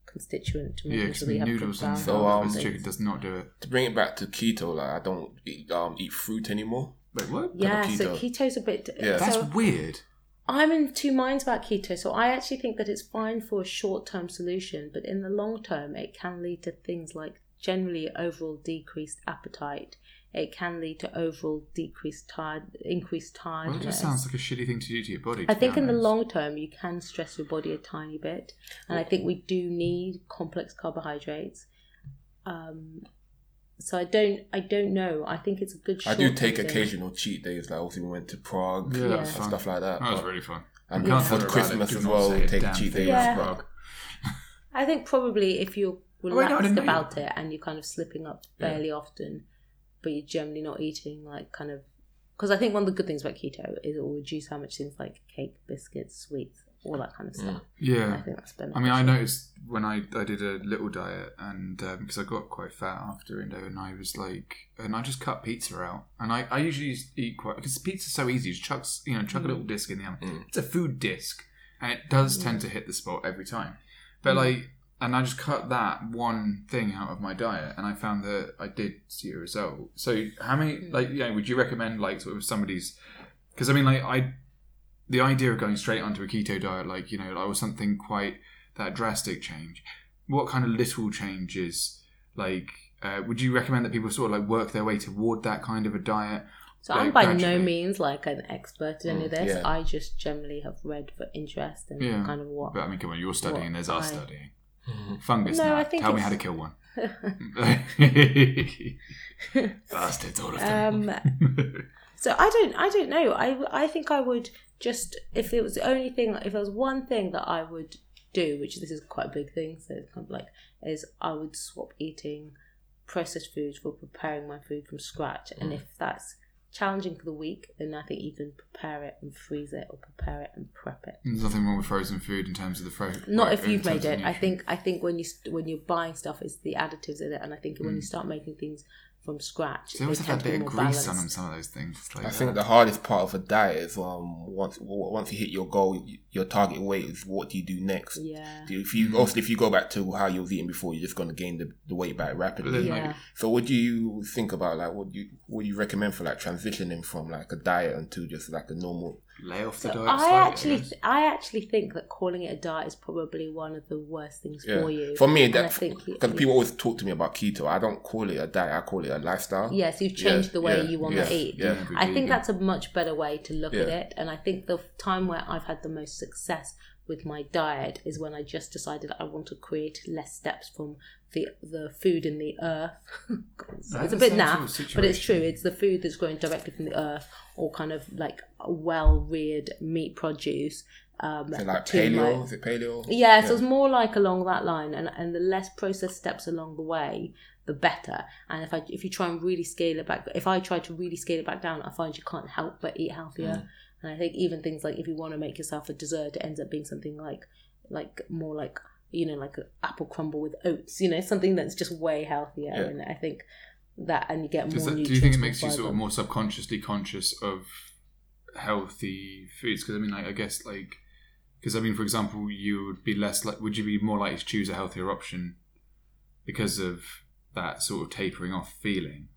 constituent to Yeah, making sure that you have good noodles and So, so, and um, chicken does not do it. To bring it back to keto, like I don't eat, um, eat fruit anymore. Wait, what? Yeah, so keto's a bit. Yeah. That's weird. I'm in two minds about keto. So I actually think that it's fine for a short term solution, but in the long term, it can lead to things like generally overall decreased appetite. It can lead to overall decreased tired, increased tiredness. Well, it just sounds like a shitty thing to do to your body. I to be think in the long term, you can stress your body a tiny bit, and I think we do need complex carbohydrates. Um, so I don't, I don't know. I think it's a good. I do take thing. occasional cheat days. Like also we went to Prague Yeah, and that was Yeah. fun. stuff like that. That was really fun. and Yeah. for Christmas as well, say a take cheat thing days. Yeah. about Prague. I think probably if you're oh, wait, no, I relaxed didn't you- about it and you're kind of slipping up fairly often, but you're generally not eating like kind of because I think one of the good things about keto is it will reduce how much things like cake, biscuits, sweets, all that kind of stuff. Yeah. I think that's I mean, I noticed when I, I did a little diet, and because I got quite fat after Indo, and I was like, and I just cut pizza out, and I, I usually eat quite because pizza's so easy. You just chuck you know chuck a little disc in the oven. Mm. It's a food disc, and it does tend to hit the spot every time. But Mm. like, and I just cut that one thing out of my diet, and I found that I did see a result. So how many Mm. like yeah, would you recommend like sort of somebody's? Because I mean, like I the idea of going straight onto a keto diet, like you know, like was something quite that drastic change. What kind of little changes, like, uh, would you recommend that people sort of like work their way toward that kind of a diet? So like, I'm by no means like an expert in any of Mm, this. yeah. I just generally have read for interest and Yeah. kind of what. But I mean, come on, you're studying. What There's us I- studying. Fungus. No, now. I think Tell me how to kill one. Bastards, all of um, them. so I don't, I don't know. I, I think I would just if it was the only thing, if there was one thing that I would do, which this is quite a big thing, so it's kind of like is I would swap eating processed foods for preparing my food from scratch, and if that's challenging for the week, then I think you can prepare it and freeze it, or prepare it and prep it. There's nothing wrong with frozen food in terms of the frozen. Not if you've made it. I think I think when you when you're buying stuff, it's the additives in it, and I think when you mm. start making things from scratch, They always they have that bit of be more grease on them. Some of those things. Like I think the hardest part of a diet is um once once you hit your goal, your target weight is what do you do next? Yeah. Do you- If you obviously if you go back to how you was eating before, you're just going to gain the, the weight back rapidly. Yeah. like, So what do you think about like what do you what do you recommend for like transitioning from like a diet into just like a normal? Lay off the So diet. I slightly, actually, guess. I actually think that calling it a diet is probably one of the worst things Yeah. for you. For me, And I that think because people always talk to me about keto. I don't call it a diet. I call it a lifestyle. Yes, you've Yeah, changed the way yeah, you want yeah, to eat. yeah. I think that's a much better way to look at it. And I think the time where I've had the most success with my diet is when I just decided I want to create less steps from the the food in the earth. it's a bit same sort of naff, but it's true. It's the food that's growing directly from the earth, or kind of like well reared meat produce. Um, So like paleo, it paleo? yeah, so it's more like along that line, and and the less processed steps along the way, the better. And if I if you try and really scale it back, if I try to really scale it back down, I find you can't help but eat healthier. And I think even things like if you want to make yourself a dessert, it ends up being something like like more like you know like an apple crumble with oats. You know, something that's just way healthier. Yeah. And I think that and you get Does more. that, do you think it makes you sort of more subconsciously conscious of healthy foods? Because I mean, like, I guess like because I mean, for example, you would be less like, would you be more likely to choose a healthier option because of that sort of tapering off feeling?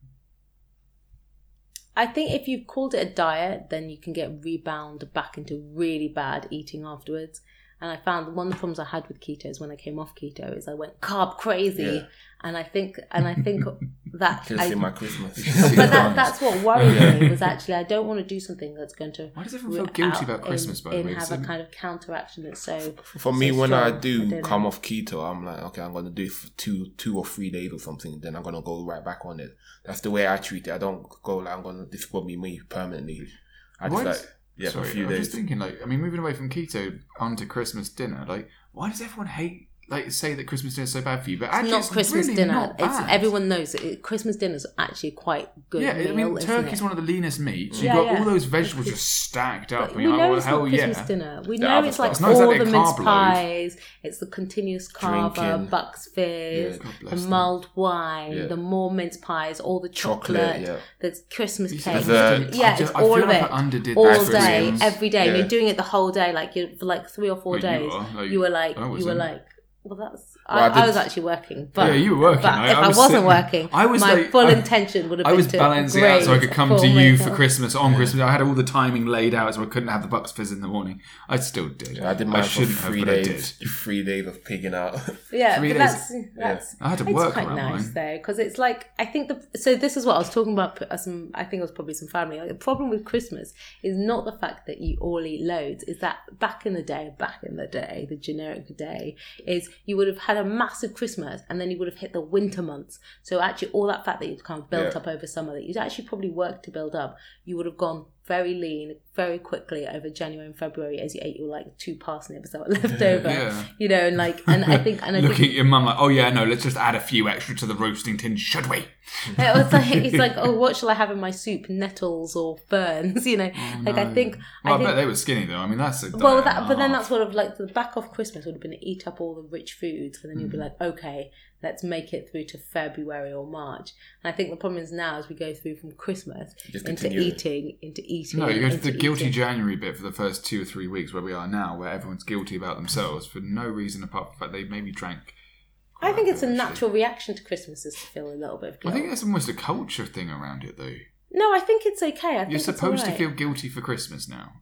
I think if you've called it a diet, then you can get rebound back into really bad eating afterwards. And I found one of the problems I had with keto is when I came off keto is I went carb crazy, Yeah. and I think and I think that Should I, have seen my Christmas. but that, that's what worried me was actually I don't want to do something that's going to Why does everyone feel guilty about Christmas, by the way? have a a- kind of counteraction that's so For me, so when I strong. I do don't come know. off keto, I'm like, okay, I'm gonna do it for two, two or three days or something. Then I'm gonna go right back on it. That's the way I treat it. I don't go like I'm gonna this will be me permanently. I just Why like does- yeah for a Sorry, I was just thinking, like, I mean, moving away from keto onto Christmas dinner, like, why does everyone hate, like, say that Christmas dinner is so bad for you? But actually, it's not it's Christmas really dinner. Not It's everyone knows it, Christmas dinner's actually quite good. Yeah, I mean, meal, isn't turkey's it? one of the leanest meats. You've Yeah, got yeah. all those vegetables just stacked up. But and we you're like, know well, it's hell not Christmas yeah. dinner. We know it's like It's all exactly the mince pies. It's the continuous carver, uh, Bucks Fizz, Yeah, the bless them. mulled wine, Yeah. the more mince pies, all the chocolate, Chocolate, yeah. the Christmas You cake. said Yeah, it's all of it. Underdid all day, every day. You're doing it the whole day, like you for like three or four days. you were like, you were like. Well, that's. Well, I, I I, was actually working, but Yeah, you were working. But I- if I I, was wasn't sitting- working, I was my like- full I- intention would have been to do. I been was to balancing out so I could come to you makeup. for Christmas on Christmas. I had all the timing laid out so I couldn't have the Bucks Fizz in the morning. I still did. I did mine for shouldn't have, three but I days. Three days of pigging out. Yeah, Three but days- that's that's. I had to it's work quite nice mine. though because it's like I think the so this is what I was talking about. uh, Some I think it was probably some family. Like, the problem with Christmas is not the fact that you all eat loads. Is that back in the day, back in the day, the generic day is you would have had a massive Christmas and then you would have hit the winter months. So actually, all that fat that you'd kind of built Yeah. up over summer that you'd actually probably worked to build up, you would have gone very lean very quickly over January and February as you ate your like two parsnips that were left over. Yeah. You know, and like, and I think, and I Looking think at your mum like, oh yeah, no, let's just add a few extra to the roasting tin, should we? it was like, it's like, oh, what shall I have in my soup? Nettles or ferns? You know, like I think, Well, I, I think bet they were skinny though. I mean, that's a Well, that, but then that's sort of like the back of Christmas would have been to eat up all the rich foods, and then you'd be Mm. like, okay, let's make it through to February or March. And I think the problem is now as we go through from Christmas into continue. eating, into eating. No, you go to the guilty eating. January bit for the first two or three weeks where we are now, where everyone's guilty about themselves for no reason apart from the fact they maybe drank. I think it's a Actually. natural reaction to Christmas is to feel a little bit of I think there's almost a culture thing around it though. no, I think it's okay. I You're it's supposed to feel guilty for Christmas now.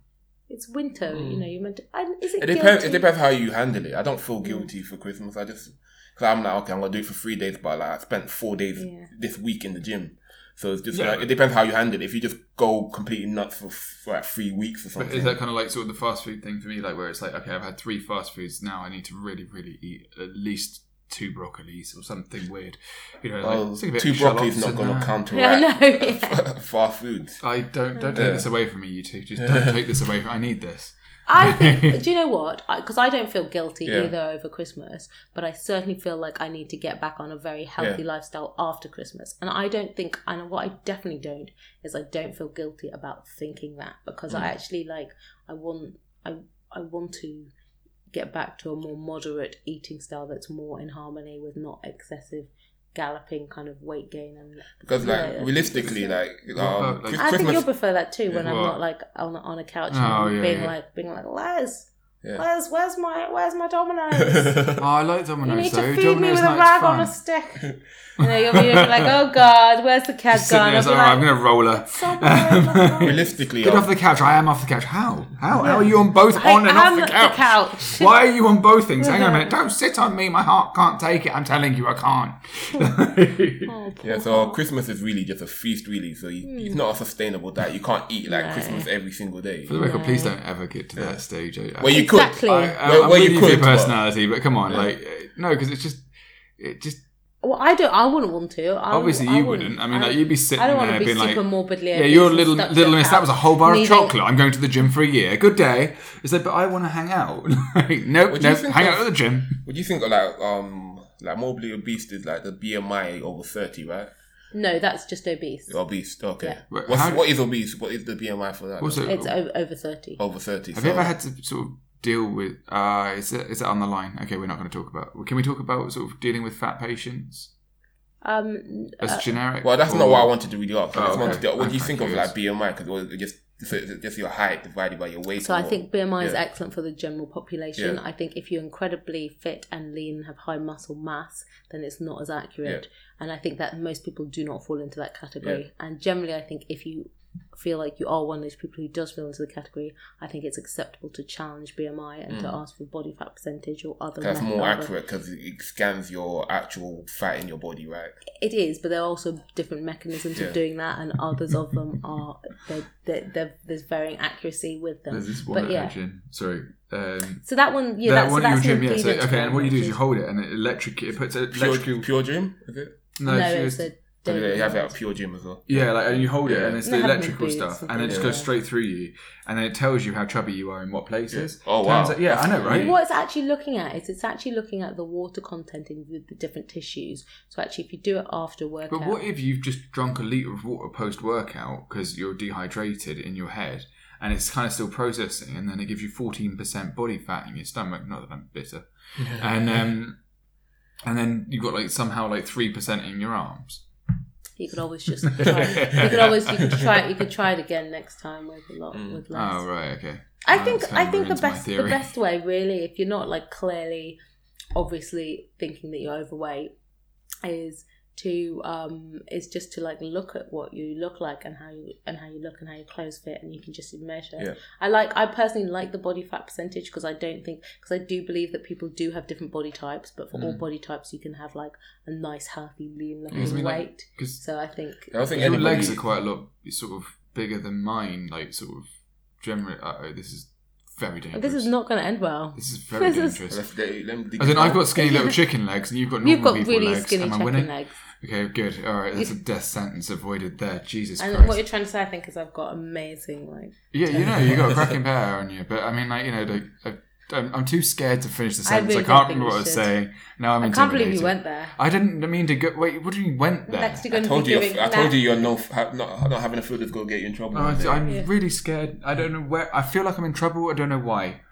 It's winter, you know. You're meant to. Is it, It depends. guilty? It depends how you handle it. I don't feel Mm. guilty for Christmas. I just because I'm like, okay, I'm gonna do it for three days, but like I spent four days Yeah. this week in the gym. So it's just Yeah. like it depends how you handle it. If you just go completely nuts for, for like three weeks or But something, is that kind of like sort of the fast food thing for me, like where it's like, okay, I've had three fast foods now, I need to really, really eat at least two broccolis or something weird. You know, like, oh, stick a bit two of broccoli's not going to there. counteract Yeah, I know, yeah. fast foods. I don't don't take this away from me, you two. Just don't take this away. From, I need this. I think. do you know what? Because I, don't feel guilty Yeah. either over Christmas, but I certainly feel like I need to get back on a very healthy Yeah. lifestyle after Christmas. And I don't think. And what I definitely don't is I don't feel guilty about thinking that because Mm. I actually like. I want. I I want to get back to a more moderate eating style that's more in harmony with not excessive galloping kind of weight gain and Because like Yeah, realistically, like um, like- Chris- I think you'll prefer that too when I'm not like on on a couch Oh, and yeah, being yeah. like being like Les, Yeah. Les, where's my where's my Domino's? Oh, I like you Domino's need though. to feed me with a rag fun. on a stick. And then you'll be you'll be like, oh God, where's the cat Sitting gone? there, I'll so, be all right, I'm gonna roll her. somewhere in the house. realistically, Get off the couch. I am off the couch. How? How? How are you on both I on and am off the the couch? couch. Why are you on both things? Hang on a minute. Don't sit on me. My heart can't take it. I'm telling you, I can't. Oh, Yeah, so. Christmas is really just a feast, really. So you, it's hmm. not a sustainable diet. You can't eat like No. Christmas every single day. For the record, please don't ever get to that stage. I, I- Well, you Exactly. I, I, Where- I'm where with you you your could, but- personality, but come on, like uh, no, because it's just, it just Well, I don't. I wouldn't want to. I obviously I you wouldn't. I mean, like you'd be sitting I don't there want to be being like, super morbidly. yeah, you're and little little miss. That was a whole bar of chocolate. I'm going to the gym for a year. Good day. It's like, but I want to hang out. like, nope, What do you nope. think Hang of- out at the gym. What do you think of like um like morbidly obese is like the BMI over thirty, right? No, that's just obese. Obese, okay. Yeah. What's, how- what is obese? What is the BMI for that? Also, It's over thirty. over thirty. Have so, you ever had to sort of deal with? Uh, is it is it on the line? Okay, we're not going to talk about. Can we talk about sort of dealing with fat patients Um, as uh, generic? Well, that's or- not what I wanted to really ask. Oh, okay. wanted to, what do you Okay, think of curious. like BMI? Because it just so it's just your height divided by your weight. So I or- think BMI is excellent for the general population. Yeah. I think if you're incredibly fit and lean and have high muscle mass, then it's not as accurate. And I think that most people do not fall into that category. And generally, I think if you feel like you are one of those people who does fall into the category, I think it's acceptable to challenge BMI and to ask for body fat percentage or other. Mm. that's more accurate because it scans your actual fat in your body, right? It is, but there are also different mechanisms Yeah. of doing that, and others of them are they're, they're, they're, there's varying accuracy with them. There's this one but at yeah, gym. Sorry. Um, so that one, yeah, that that's, one so at that's your gym, yeah. So, okay, and what you do is you hold it and it electric. It puts a Pure, electrical. pure gym, is it? No, No, she it's a Or do they have that one. at pure gym as well? yeah, like and you hold it Yeah. and it's And the they have them in electrical Boots stuff, and and it just things. goes straight through you, and then it tells you how chubby you are in what places. Oh, Turns wow. out- yeah, I know, right? What it's actually looking at is it's actually looking at the water content in the, the different tissues. So actually, if you do it after workout, But what if you've just drunk a litre of water post workout because you're dehydrated in your head and it's kind of still processing and then it gives you 14% body fat in your stomach? Not that I'm bitter. And um, and then you've got like somehow like 3% in your arms. You could always just try. you could always you could try you could try it again next time with a lot mm. with less. Oh, right, okay. I Oh, think I think the best the best way really, if you're not like clearly, obviously thinking that you're overweight, is to um is just to like look at what you look like and how you and how you look and how your clothes fit and you can just measure. Yeah. I like I personally like the body fat percentage because I don't think because I do believe that people do have different body types, but for all body types you can have like a nice healthy lean looking Mm. I like, so I think I think your legs are quite a lot sort of bigger than mine, like sort of generally. Uh, this is very dangerous. This is not going to end well. This is very this dangerous. Let's, let, let me dig As in, I've got skinny little chicken legs, and you've got normal You've got people really legs. skinny Am chicken legs. Okay, good. All right, that's a death sentence avoided there. Jesus Christ. And Christ. what you're trying to say, I think, is I've got amazing, like. Yeah, you know, you got a cracking pair on you, but I mean, like, you know, like, I, I'm, I'm too scared to finish the sentence. I, really can't remember what I was should. saying. No, I'm I can't believe you went there. I didn't mean to go. Wait, what do you mean went there? Next, you're I going to told be you. doing. I told you you're no ha- not not having a food that's gonna get you in trouble. Oh, one I'm- I'm Yeah. really scared. I don't know where. I feel like I'm in trouble. I don't know why.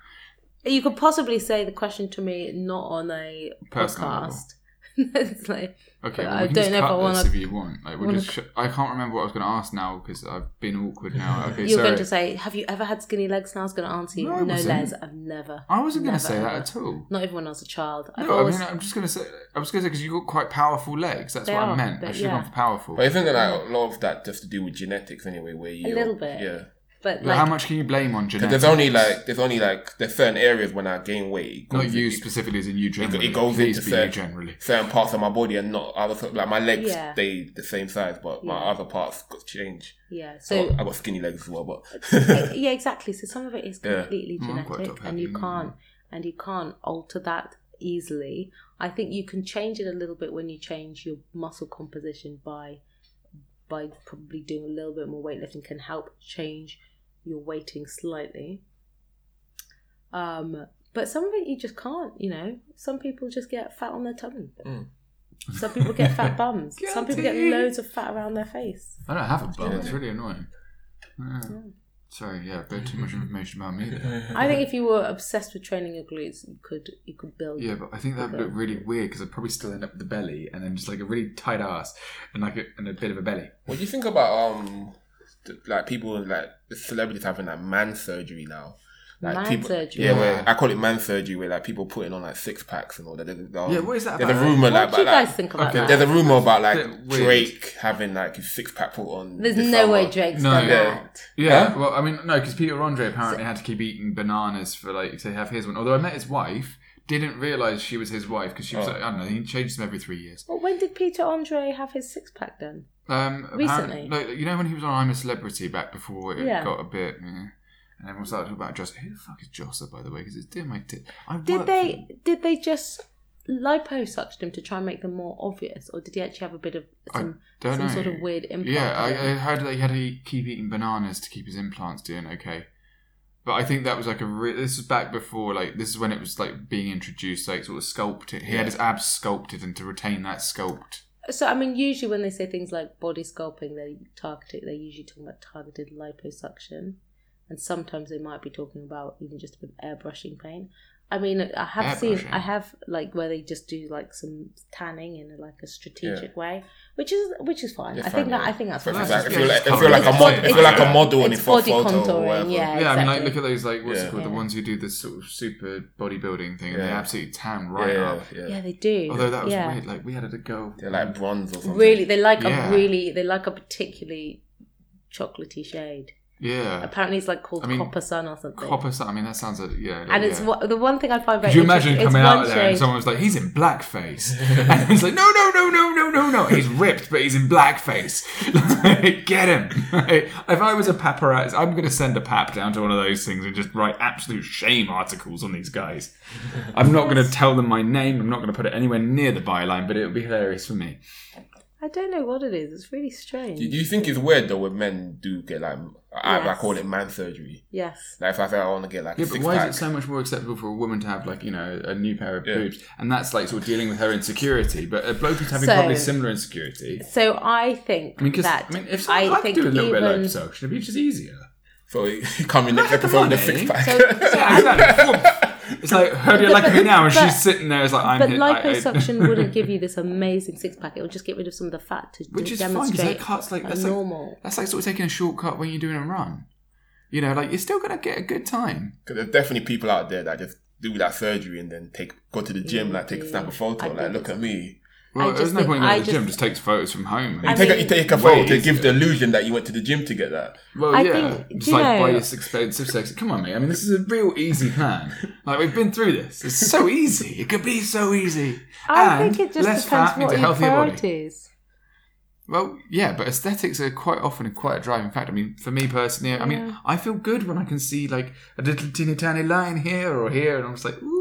You could possibly say the question to me not on a Personal podcast. it's like, Okay, But well, I we can don't just know if I wanna- if you want. Like, we'll wanna just sh- I can't remember what I was going to ask now because I've been awkward now. Okay, you're sorry. going to say, "Have you ever had skinny legs?" And I was going to answer you, No, "No. Les, I've never." I wasn't going to say that ever. at all. Not even when I was a child. I've No, always. I mean, I'm just going to say. I was going to say because you've got quite powerful legs. That's They what I meant. I but should have yeah. gone for powerful. But isn't it like a lot of that just to do with genetics anyway? Where you A little bit. yeah. But But like, how much can you blame on genetics? there's only like there's only like there's certain areas when I gain weight. not you it- specifically, as in you generally. it goes into certain- generally. certain parts of my body are not other like my legs Yeah. stay the same size, but my other parts got change. yeah. So So I got skinny legs as well, but yeah, exactly. So some of it is completely Mm, genetic, top-heavy, and you mm. can't and you can't alter that easily. I think you can change it a little bit when you change your muscle composition by by probably doing a little bit more weightlifting can help change your weighting slightly. Um, but some of it you just can't. You know, some people just get fat on their tummy. Mm. Some people get fat bums. Some people get loads of fat around their face. I don't have a bum. Yeah. It's really annoying. Yeah. Mm. Sorry, yeah, a bit too much information about me. There. I think if you were obsessed with training your glutes, you could you could build. Yeah, but I think that would look really weird because I'd probably still end up with the belly and then just like a really tight ass and like a, and a bit of a belly. what do you think about um th- like people like celebrities having like man surgery now? Like Man people, surgery? Yeah, Yeah. where I call it man surgery, where like people putting on like six packs and all that. There's, um, Yeah, what is that There's about? a rumor What like do you about guys like, think about okay, that? there's a rumor about like Drake having like his six pack put on. There's no summer. way Drake's No. done Yeah. that. Yeah, Huh? well, I mean, no, because Peter Andre apparently had to keep eating bananas for like to have his one. Although I met his wife, didn't realize she was his wife because she was Oh. I don't know, he changed them every three years. Well, when did Peter Andre have his six pack done? Um, Recently? apparently- like, you know when he was on I'm a Celebrity back before it Yeah. got a bit, eh, and everyone started talking about Jossa. Who the fuck is Jossa, by the way? Because it's doing my tit. I Did they did they just liposuction him to try and make them more obvious, or did he actually have a bit of I some, don't some know. sort of weird implant? Yeah, I, I heard that he had to keep eating bananas to keep his implants doing okay. But I think that was like a. Re- this was back before, like this is when it was like being introduced, like sort of sculpted. He had his abs sculpted, and to retain that sculpt. So I mean, usually when they say things like body sculpting, they target it. They're usually talking about targeted liposuction, and sometimes they might be talking about even just a bit of airbrushing paint. I mean, I have seen, Airbrushing? I have like where they just do like some tanning in like a strategic way, which is which is fine. It's I think fine, that. I think that's fine. if, Well, like, that's if you're just- like, yeah, if you're like a it's- mod, it's- if you're like a model and it's for a body photo contouring, whatever. yeah. Yeah, I mean, like look at those like what's Yeah. it called? The ones who do this sort of super bodybuilding thing, and they absolutely tan right yeah, up. yeah. yeah, they do. Although that was yeah. weird. Like we had a go. They're like bronze or something. Really, they like Yeah. a really they like a particularly chocolatey shade. Yeah, Apparently, it's like called I mean, copper sun or something. copper. sun- I mean, that sounds a yeah. and it's yeah. what, the one thing I find very Could you imagine interesting- coming out one there and shade- someone was like, "He's in blackface," and it's like, "No, no, no, no, no, no, no. He's ripped, but he's in blackface. Like, Get him!" Like, if I was a paparazzi, I'm going to send a pap down to one of those things and just write absolute shame articles on these guys. I'm not going to tell them my name. I'm not going to put it anywhere near the byline, but it would be hilarious for me. I don't know what it is. It's really strange. Do do you think it's weird though when men do get like I, I call it man surgery? yes. Like if I say I want to get like Yeah, a but six why pack, is it so much more acceptable for a woman to have like you know a new pair of Yeah. boobs, and that's like sort of dealing with her insecurity, but a bloke who's having So- probably similar insecurity. So I think I mean, because that I mean, if I I, think could do a little bit of liposuction, it'd be just easier. so you come in next episode with a six pack. So- Yeah, exactly. it's like, how do you like me now? And But- she's sitting there, it's like, I'm but here. I- I- liposuction wouldn't give you this amazing six pack. It would just get rid of some of the fat to demonstrate. Which to is fine, because demonstrate that cuts like, a that's like, normal. that's like sort of taking a shortcut when you're doing a run. You know, like, you're still going to get a good time. Because there's definitely people out there that just do that surgery and then take go to the gym, like take a snap a photo, I like look at me. Well, I there's just no think- point going I to the gym, just- just takes photos from home. You I take a, mean- you take a photo to give the illusion that you went to the gym to get that. Well, I yeah, think- just do you like buy this expensive sex. Come on, mate. I mean, this is a real easy plan. like we've been through this. It's so easy. It could be so easy. I and think it just less depends fat what means a your healthier body. priorities. Well, yeah, but aesthetics are quite often quite a driving factor. I mean, for me personally, I mean, Yeah. I feel good when I can see like a little teeny tiny line here or here, and I'm just like, ooh.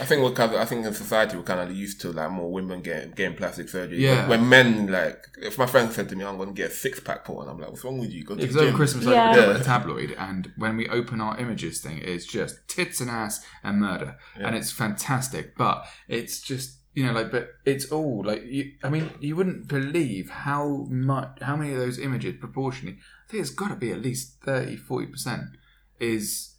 I think we're kind of, I think in society we're kind of used to like more women getting getting plastic surgery. Yeah. When men like, if my friend said to me, "I'm going to get a six pack put on," I'm like, "What's wrong with you? Go to Because the gym." Christmas, Yeah. I Yeah. a tabloid, and when we open our images thing, it's just tits and ass and murder, and it's fantastic. But it's just you know, like, but it's all like, you, I mean, you wouldn't believe how much, how many of those images proportionally. I think it's got to be at least 30, 40 percent is,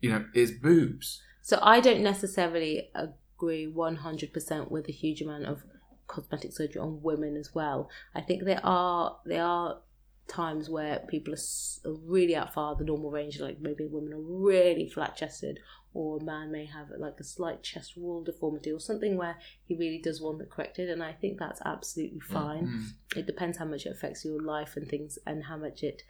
you know, is boobs. So I don't necessarily agree 100% with a huge amount of cosmetic surgery on women as well. I think there are there are times where people are, really out far the normal range, like maybe women are really flat chested, or a man may have like a slight chest wall deformity or something where he really does want it corrected, and I think that's absolutely mm-hmm. fine. It depends how much it affects your life and things, and how much it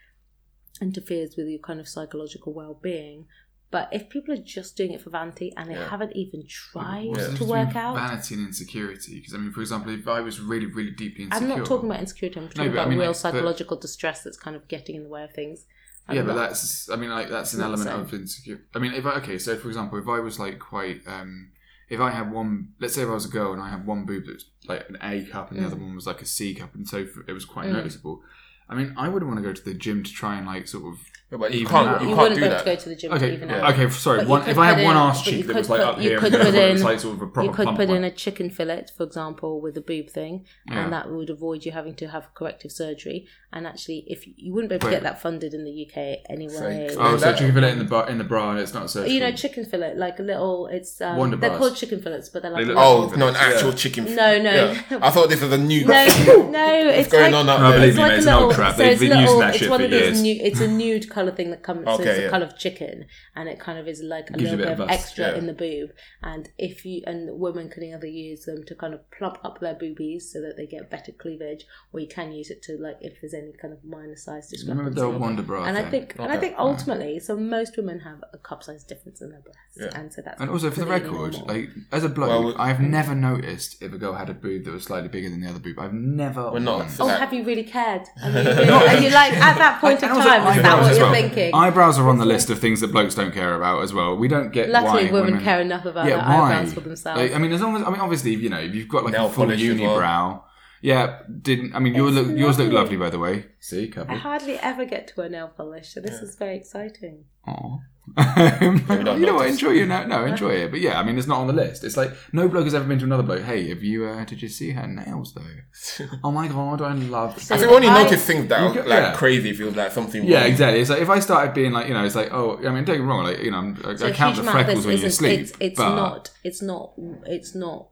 interferes with your kind of psychological well being. But if people are just doing it for vanity and they Yeah. haven't even tried What's to work difference out, Vanity and insecurity. Because I mean, for example, if I was really, really deeply insecure, I'm not talking about insecurity. I'm talking but I about mean, real like, but- psychological distress that's kind of getting in the way of things. I'm yeah, but that's I mean like that's an element the of insecure. I mean, if I okay, so for example, if I was like quite, um if I had one, let's say if I was a girl and I had one boob that was like an A cup and the Mm. other one was like a C cup, and so it was quite Mm. noticeable. I mean, I wouldn't want to go to the gym to try and like sort of. Yeah, but you Even can't, out. you you can't wouldn't do be able that. to go to the gym Okay, even yeah. okay, sorry. But you One, could if I put had one in- arse but you cheek that could was like put- up you here, could the other put one was in- like sort of a proper you could plump put one. in a chicken fillet, for example, with a boob thing, Yeah. and that would avoid you having to have corrective surgery. And actually, if you, you wouldn't be able to Wait. get that funded in the UK anyway. So- Oh, so that- chicken fillet in the bar in the bra and it's not surgical. you know, chicken fillet, like a little. It's um, Wonder they're bars. called chicken fillets, but they're like They a look- Oh, no, an actual Yeah. chicken. f- No, no. Yeah. I thought this was a new. no, no, it's going like, on up No, there? believe It's me, like mate, a it's an old little, crap. so They've it's been little, using that it's shit one for of these years. new, it's a nude colour thing that comes, so Okay, it's a yeah. colour of chicken, and it kind of is like a Gives little a bit bit of of bust, extra yeah. in the boob. And if you, and women can either use them to kind of plump up their boobies so that they get better cleavage, or you can use it to like, if there's any kind of minor size Remember discrepancy. the old Wonder bra and I thing? think, and I Okay. think ultimately, so most women have a cup size difference in their breasts, Yeah. and so that's And also for the record, normal. like as a bloke, Well, I've never noticed if a girl had a boob that was slightly bigger than the other boob. I've never. We're not- Oh, Like- have you really cared? I mean, are you like at that point in And also time? Is that what you're well. thinking? Eyebrows are on the list of things that blokes don't care about as well. We don't get Luckily, why women, care enough about Yeah, their why? eyebrows for themselves. Like, I mean, as long as I mean, obviously, you know, if you've got like Nail a full polish as well. unibrow. Yeah, didn't I mean yours look yours look lovely. lovely by the way. See, I hardly ever get to wear nail polish, so this is very exciting. Aw. don't you know what? Enjoy your no, no, enjoy it. But yeah, I mean, it's not on the list. It's like no bloke has ever been to another bloke. Hey, have you? Uh, did you see her nails though? oh my god, I love. So I think we only I- notice things that are get- like yeah. crazy feels like something. Yeah, wrong. exactly. It's like if I started being like, you know, it's like, oh, I mean, don't get me wrong, like, you know, I'm, I, So count the freckles when you sleep. It's, it's but not. It's not. It's not.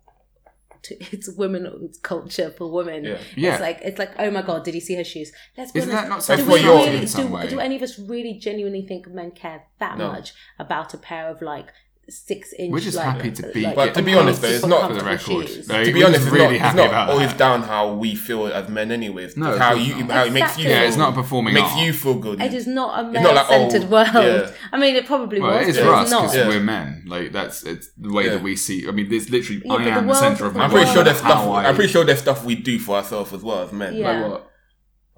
To, it's women culture for women. Yeah. Yeah. It's like it's like oh my god, did you see her shoes? Let's be Isn't honest. that not do self we really do, do any of us really genuinely think men care that No. much about a pair of like six inch? We're just like, happy to be- like, But to be honest, though, it's not- for the record. No, To be honest, just it's really not, it's not about always that. down how we feel as men, anyways. No, It's how you, not. how it makes you. Yeah, it's not a performing Makes art. you feel good. It is not a It's not like, male-centered oh, world. yeah. I mean, it probably Well, was, it is but for it's us not. because Yeah. we're men. Like that's it's the way Yeah. that we see. I mean, there's literally Yeah, I but the am the center of doesn't my I'm pretty sure there's stuff. I- I'm pretty sure there's stuff we do for ourselves as well as men. Yeah. Like what?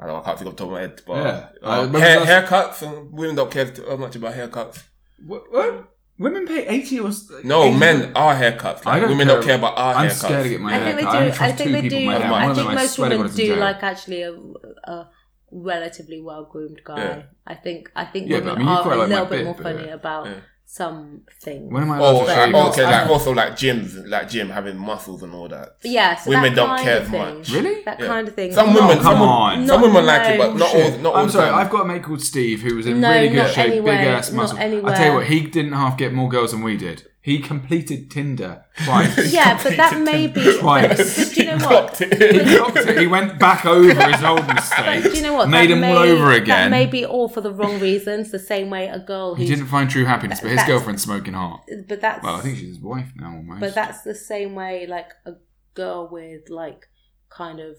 I don't know. I can't think off the top of my head, but Yeah. uh, Uh, but hair, haircuts. And women don't care too much about haircuts. What? what? Women pay eighty or s- No, 80 men are haircuts. I don't women care. don't care about our I'm haircuts. scared to get my I hair think they do. I, I, think they do. in my hair. One I think most swear to God, women do like actually a, a relatively well groomed guy. Yeah. I think. I think yeah, women I mean, are quite a like little bit bit, more but- funny about Yeah. some things. When am I allowed Oh, to But shave? not- okay, like also like gyms, like gym having muscles and all that. yeah, so Women that don't kind care as much. Really? That Yeah. kind of thing. Some Not- women, come some, on. some not- women like it, but not all. Not all I'm the sorry. time. I've got a mate called Steve who was in No, really good shape, anywhere, big ass not muscle. I anywhere. tell you what, he didn't half get more girls than we did. He completed Tinder twice. Yeah, but that may be. Twice. But, but do you know Clocked what? it. he clocked it. He went back over his old But mistakes. do you know what? Made That him all may- over That again. may be all for the wrong reasons. The same way a girl He didn't find true happiness, but his That's- girlfriend's smoking hot. But that's. Well, I think she's his wife now, almost. But that's the same way, like a girl with like kind of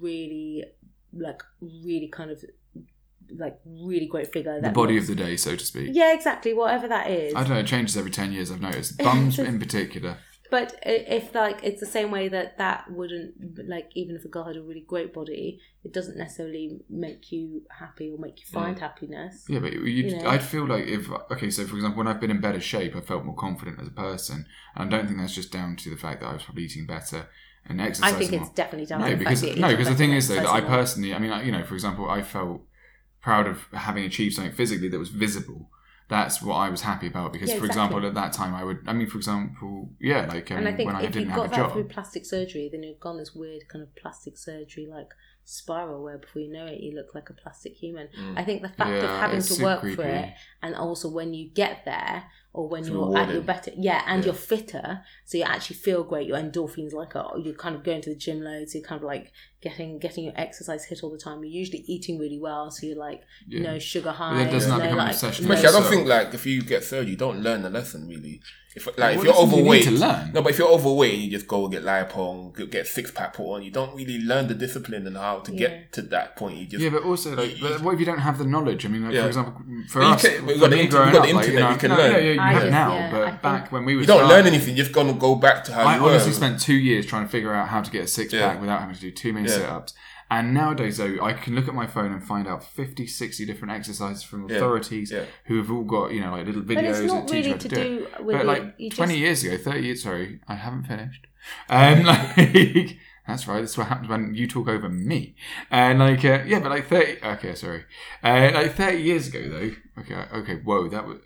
really, like really kind of like really great figure. the body looks- of the day, so to speak. Yeah, exactly. Whatever that is. I don't know. It changes every ten years. I've noticed bums in particular. But if like it's the same way that that wouldn't like even if a girl had a really great body, it doesn't necessarily make you happy or make you find mm. happiness. Yeah, but you, know? I'd feel like if okay, so for example, when I've been in better shape, I felt more confident as a person, and I don't think that's just down to the fact that I was probably eating better and exercising. I think more. it's definitely down no, because no, because the thing is though that I personally, I mean, I- you know, for example, I felt proud of having achieved something physically that was visible. That's what I was happy about because, Yeah, for exactly. example, at that time, I would. I mean, for example, yeah, like I and mean, I think when I if didn't you've have got a that job. through plastic surgery, then you've gone this weird kind of plastic surgery like spiral where before you know it, you look like a plastic human. Mm. I think the fact of having to work creepy. for it, and also when you get there, or when It's you're at your better, yeah, and Yeah. you're fitter, so you actually feel great. Your endorphins, like, oh, you're kind of going to the gym loads. You're kind of like getting getting your exercise hit all the time. You're usually eating really well, so you're like Yeah. no sugar high. then doesn't no, become like, obsession? no- Especially, I don't So- think like if you get third you don't learn the lesson really. If like What if you're lesson do you need overweight, to learn? no, but if you're overweight and you just go get lipo, and get six pack put on, you don't really learn the discipline and how to Yeah. get to that point. You just Yeah, but also, like, but what if you don't have the knowledge? I mean, like, Yeah. for example, for you us, can- we've for got the me growing we've got the up, like, internet, know, you can no, learn. Yeah, yeah, you I have just- now, yeah, I but think- back when we were you don't starting- learn anything. You're just gonna go back to how I you honestly were. spent two years trying to figure out how to get a six pack Yeah. without having to do too many Yeah. sit ups. And nowadays, though, I can look at my phone and find out 50, 60 different exercises from Yeah. authorities Yeah. who have all got, you know, like little videos But it's that not teach you really how to to do, it. with But it. like You 20 just- years ago, 30 years, sorry, I haven't finished. Um, like, that's right, that's what happens when you talk over me. And like, uh, yeah, but like 30, okay, sorry. Uh, like 30 years ago, though, okay, okay, whoa, that was,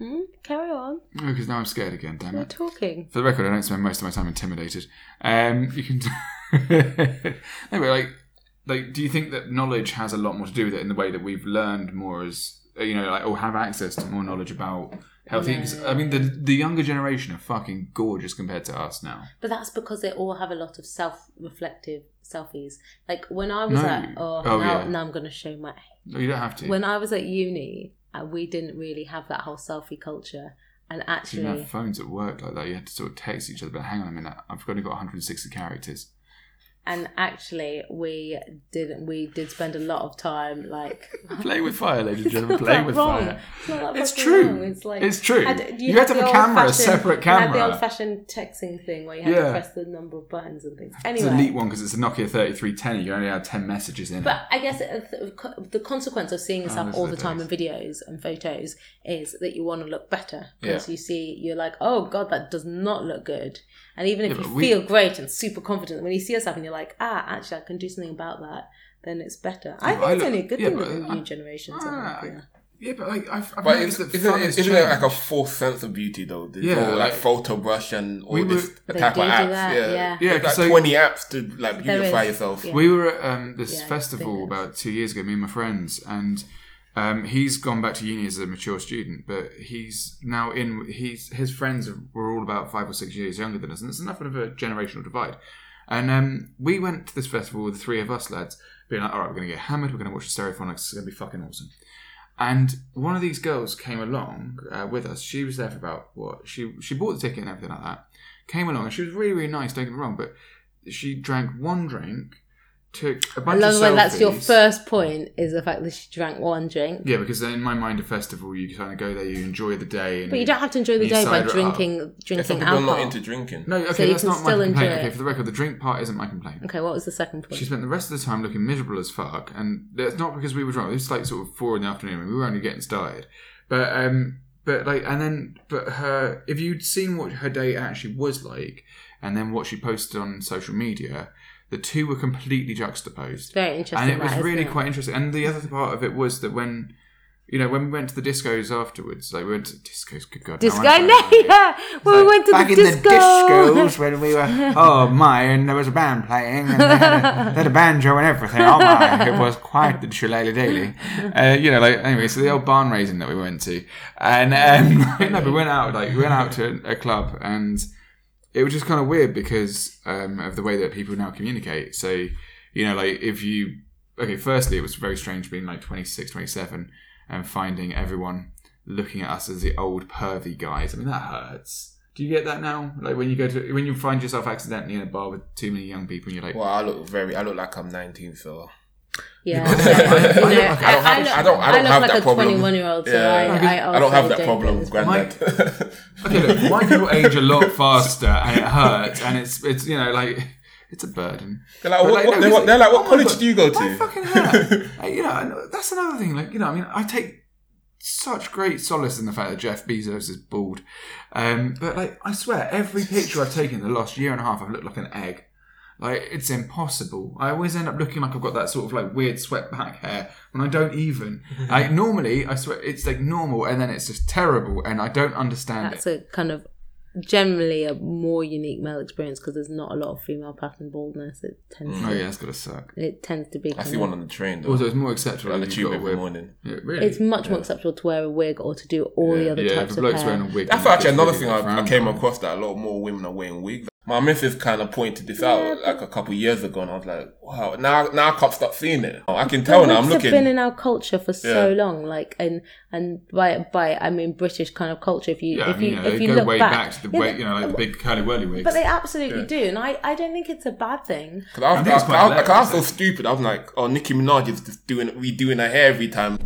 Hmm? Carry on. because now I'm scared again, damn We're it. talking. For the record, I don't spend most of my time intimidated. Um, you can. anyway, like, like, do you think that knowledge has a lot more to do with it in the way that we've learned more as uh, you know, like, or have access to more knowledge about healthy? 'cause, I mean, the the younger generation are fucking gorgeous compared to us now. But that's because they all have a lot of self-reflective selfies. Like when I was No. at oh, Oh, now, yeah. now I'm going to show my No, you don't have to. when I was at uni, we didn't really have that whole selfie culture. And actually, you have phones at work like that. You had to sort of text each other. But hang on a minute, I've only got 160 characters. And actually, we didn't. We did spend a lot of time like playing with fire, ladies and gentlemen. not Play that with wrong. fire. It's It's true. wrong. It's like It's true. had- You had to have a camera, a separate You had the old-fashioned texting thing where you had Yeah. to press the number of buttons and things. It's Anyway, a neat one because it's a Nokia 3310. You only had 10 messages in. It. But I guess uh, it- the- uh, the consequence of seeing yourself oh, those all the time in videos and photos is that you want to look better because Yeah. you see you're like, oh god, that does not look good. And even if Yeah, you we- feel great and super confident, when you see yourself and you're like, ah, actually, I can do something about that, then it's better. I think I it's look- only a good yeah, thing but that the I- new generations Ah, are. Yeah. Yeah, but like I've, I've But noticed isn't, that isn't, fun isn't it like a changed. false sense of beauty though? There's Yeah, all, like like- photo brush and all We this type of do do apps. that, yeah, yeah. Yeah, There's 'cause like so- twenty apps to like There beautify is, yourself. yeah. We were at um, this Yeah, festival about two years ago, me and my friends, and um, he's gone back to uni as a mature student, but he's now in. He's his friends were all about five or six years younger than us, and it's enough of a generational divide. And um, we went to this festival with the three of us lads, being like, "All right, we're going to get hammered. We're going to watch the Stereophonics. It's going to be fucking awesome." And one of these girls came along uh, with us. She was there for about what? She she bought the ticket and everything like that. Came along and she was really really nice. Don't get me wrong, but she drank one drink, took a I bunch love of the way that's your first point is the fact that she drank one drink. Yeah, because in my mind, a festival, you kind of go there, you enjoy the day. And But you don't have to enjoy the day by cider it up. drinking drinking people are alcohol. not into drinking. No, okay, So you that's can not my still complaint. enjoy Okay, for the record, the drink part isn't my complaint. Okay, what was the second point? She spent the rest of the time looking miserable as fuck, and that's not because we were drunk. It was like sort of four in the afternoon, and we were only getting started. But um, but like, and then but her, if you'd seen what her day actually was like, and then what she posted on social media, the two were completely juxtaposed. Very interesting. and it was that, really it? quite interesting. And the other part of it was that when, you know, when we went to the discos afterwards, like we went to discos. Good God, Disco, no, yeah. When we went to Back the in the discos when we were, oh my, and there was a band playing, and they had a, they had a banjo and everything. Oh my, it was quite the shillelagh daily. Uh, you know, like anyway, so the old barn raising that we went to, and um, no, we went out like we went out to a club, and it was just kind of weird because um, of the way that people now communicate. So, you know, like if you, okay, firstly, it was very strange being like 26, 27 and finding everyone looking at us as the old pervy guys. I mean, that hurts. Do you get that now? Like when you go to, when you find yourself accidentally in a bar with too many young people and you're like, Well, I look very. I look like I'm 19, so Yeah, I- I- you know, I don't have- I, I, look, I don't- I don't look have like that a problem. twenty-one-year-old, so Yeah. I, I, I don't have that problem, get this. granddad. Okay, look, white people age a lot faster, and it hurts, and it's it's you know like it's a burden. They're like, But, what, what, no, they're, it's what, they're like, what oh college God, do you go to? fucking hair. Like, you know, that's another thing. Like, you know, I mean, I take such great solace in the fact that Jeff Bezos is bald. Um, but like, I swear, every picture I've taken in the last year and a half, I've looked like an egg. Like, it's impossible. I always end up looking like I've got that sort of like weird swept back hair when I don't even. Like, normally, I swear, it's like normal, and then it's just terrible, and I don't understand That's it. a kind of generally a more unique male experience because there's not a lot of female pattern baldness. It tends Oh to, yeah, it's gotta suck. it tends to be. I see one on the train though. Also, it's more acceptable on the if tube you've got a every morning. Yeah, really. It's much more acceptable to wear a wig or to do all the other yeah, types if a of bloke's hair. wearing a wig. That's then actually another really thing I, I came across that a lot more women are wearing wigs. My missus kind of pointed this out like a couple years ago, and I was like, "Wow!" Now, now I can't stop seeing it. I can tell now. I'm wigs looking. have been in our culture for so long, like and and by by I mean British kind of culture. If you Yeah, if I mean, you you know, if they you go look way back, back, to the Yeah, way, you know, like the big curly whirly wigs. but they absolutely do, and I I don't think it's a bad thing. Cause I was, I think it's I, I, I was so stupid. I was like, "Oh, Nicki Minaj is just doing redoing her hair every time."